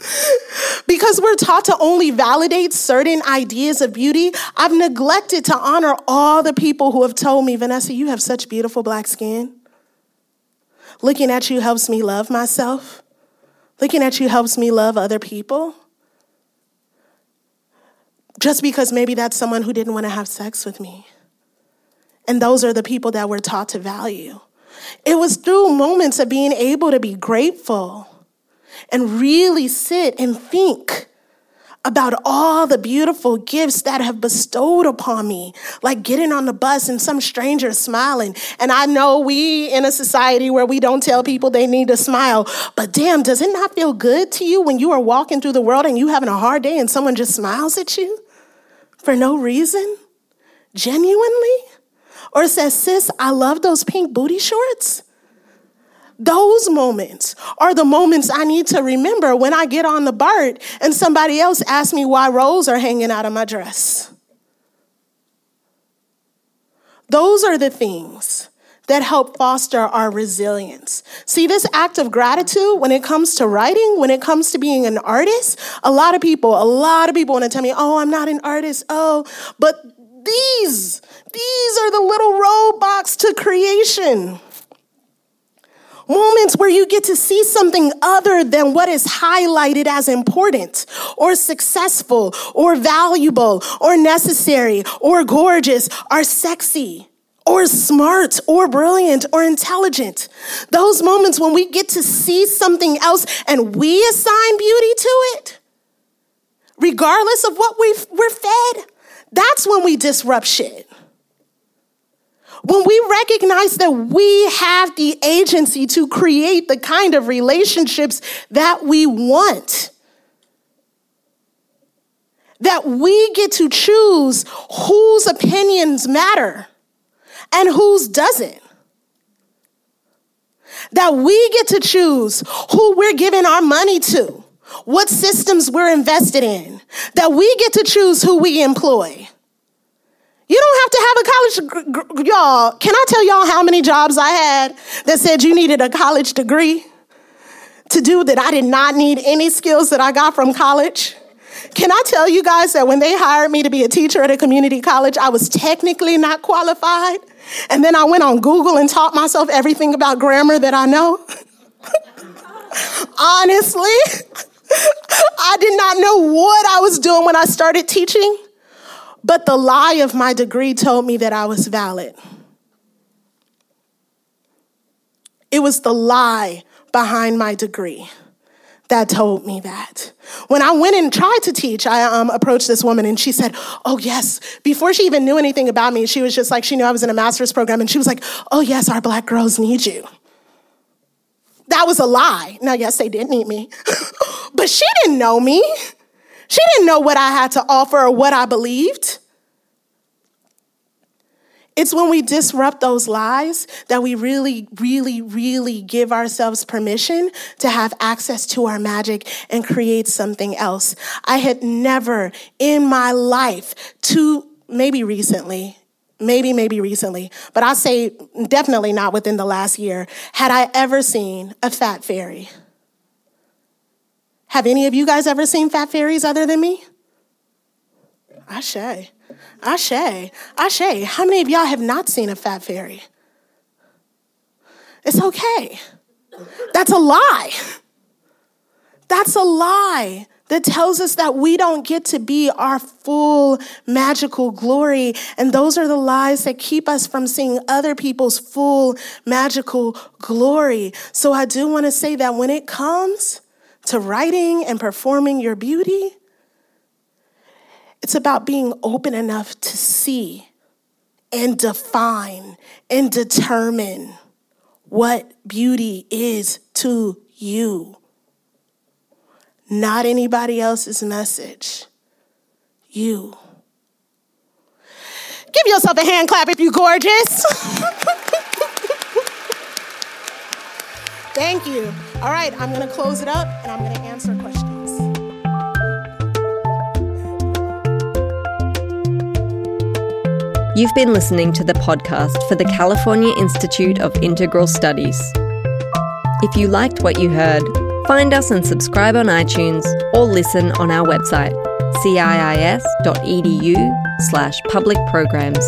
because we're taught to only validate certain ideas of beauty, I've neglected to honor all the people who have told me, Vanessa, you have such beautiful black skin. Looking at you helps me love myself. Looking at you helps me love other people. Just because maybe that's someone who didn't want to have sex with me. And those are the people that we're taught to value. It was through moments of being able to be grateful and really sit and think about all the beautiful gifts that have bestowed upon me, like getting on the bus and some stranger smiling. And I know we in a society where we don't tell people they need to smile, but damn, does it not feel good to you when you are walking through the world and you having a hard day and someone just smiles at you for no reason? Genuinely? Or says, sis, I love those pink booty shorts. Those moments are the moments I need to remember when I get on the BART and somebody else asks me why rolls are hanging out of my dress. Those are the things that help foster our resilience. See, this act of gratitude, when it comes to writing, when it comes to being an artist, a lot of people, a lot of people want to tell me, oh, I'm not an artist. Oh, but these, these are the little roadblocks to creation. Moments where you get to see something other than what is highlighted as important or successful or valuable or necessary or gorgeous or sexy or smart or brilliant or intelligent. Those moments when we get to see something else and we assign beauty to it, regardless of what we we're fed, that's when we disrupt shit. When we recognize that we have the agency to create the kind of relationships that we want, that we get to choose whose opinions matter and whose doesn't. That we get to choose who we're giving our money to, what systems we're invested in, that we get to choose who we employ. You don't have to have a college, y'all. Can I tell y'all how many jobs I had that said you needed a college degree to do that I did not need any skills that I got from college? Can I tell you guys that when they hired me to be a teacher at a community college, I was technically not qualified? And then I went on Google and taught myself everything about grammar that I know? Honestly, I did not know what I was doing when I started teaching, but the lie of my degree told me that I was valid. It was the lie behind my degree that told me that. When I went and tried to teach, I um, approached this woman and she said, Oh, yes. Before she even knew anything about me, she was just like, she knew I was in a master's program and she was like, Oh, yes, our black girls need you. That was a lie. Now, yes, they did need me, but she didn't know me. She didn't know what I had to offer or what I believed. It's when we disrupt those lies that we really, really, really give ourselves permission to have access to our magic and create something else. I had never in my life, to maybe recently, maybe, maybe recently, but I'll say definitely not within the last year, had I ever seen a fat fairy. Have any of you guys ever seen fat fairies other than me? I say. Ashe, Ashe, how many of y'all have not seen a fat fairy? It's okay. That's a lie. That's a lie that tells us that we don't get to be our full magical glory. And those are the lies that keep us from seeing other people's full magical glory. So I do want to say that when it comes to writing and performing your beauty, it's about being open enough to see and define and determine what beauty is to you. Not anybody else's message. You. Give yourself a hand clap if you're gorgeous. Thank you. All right, I'm going to close it up and I'm going to answer questions. You've been listening to the podcast for the California Institute of Integral Studies. If you liked what you heard, find us and subscribe on iTunes or listen on our website, ciis.edu slash public programs.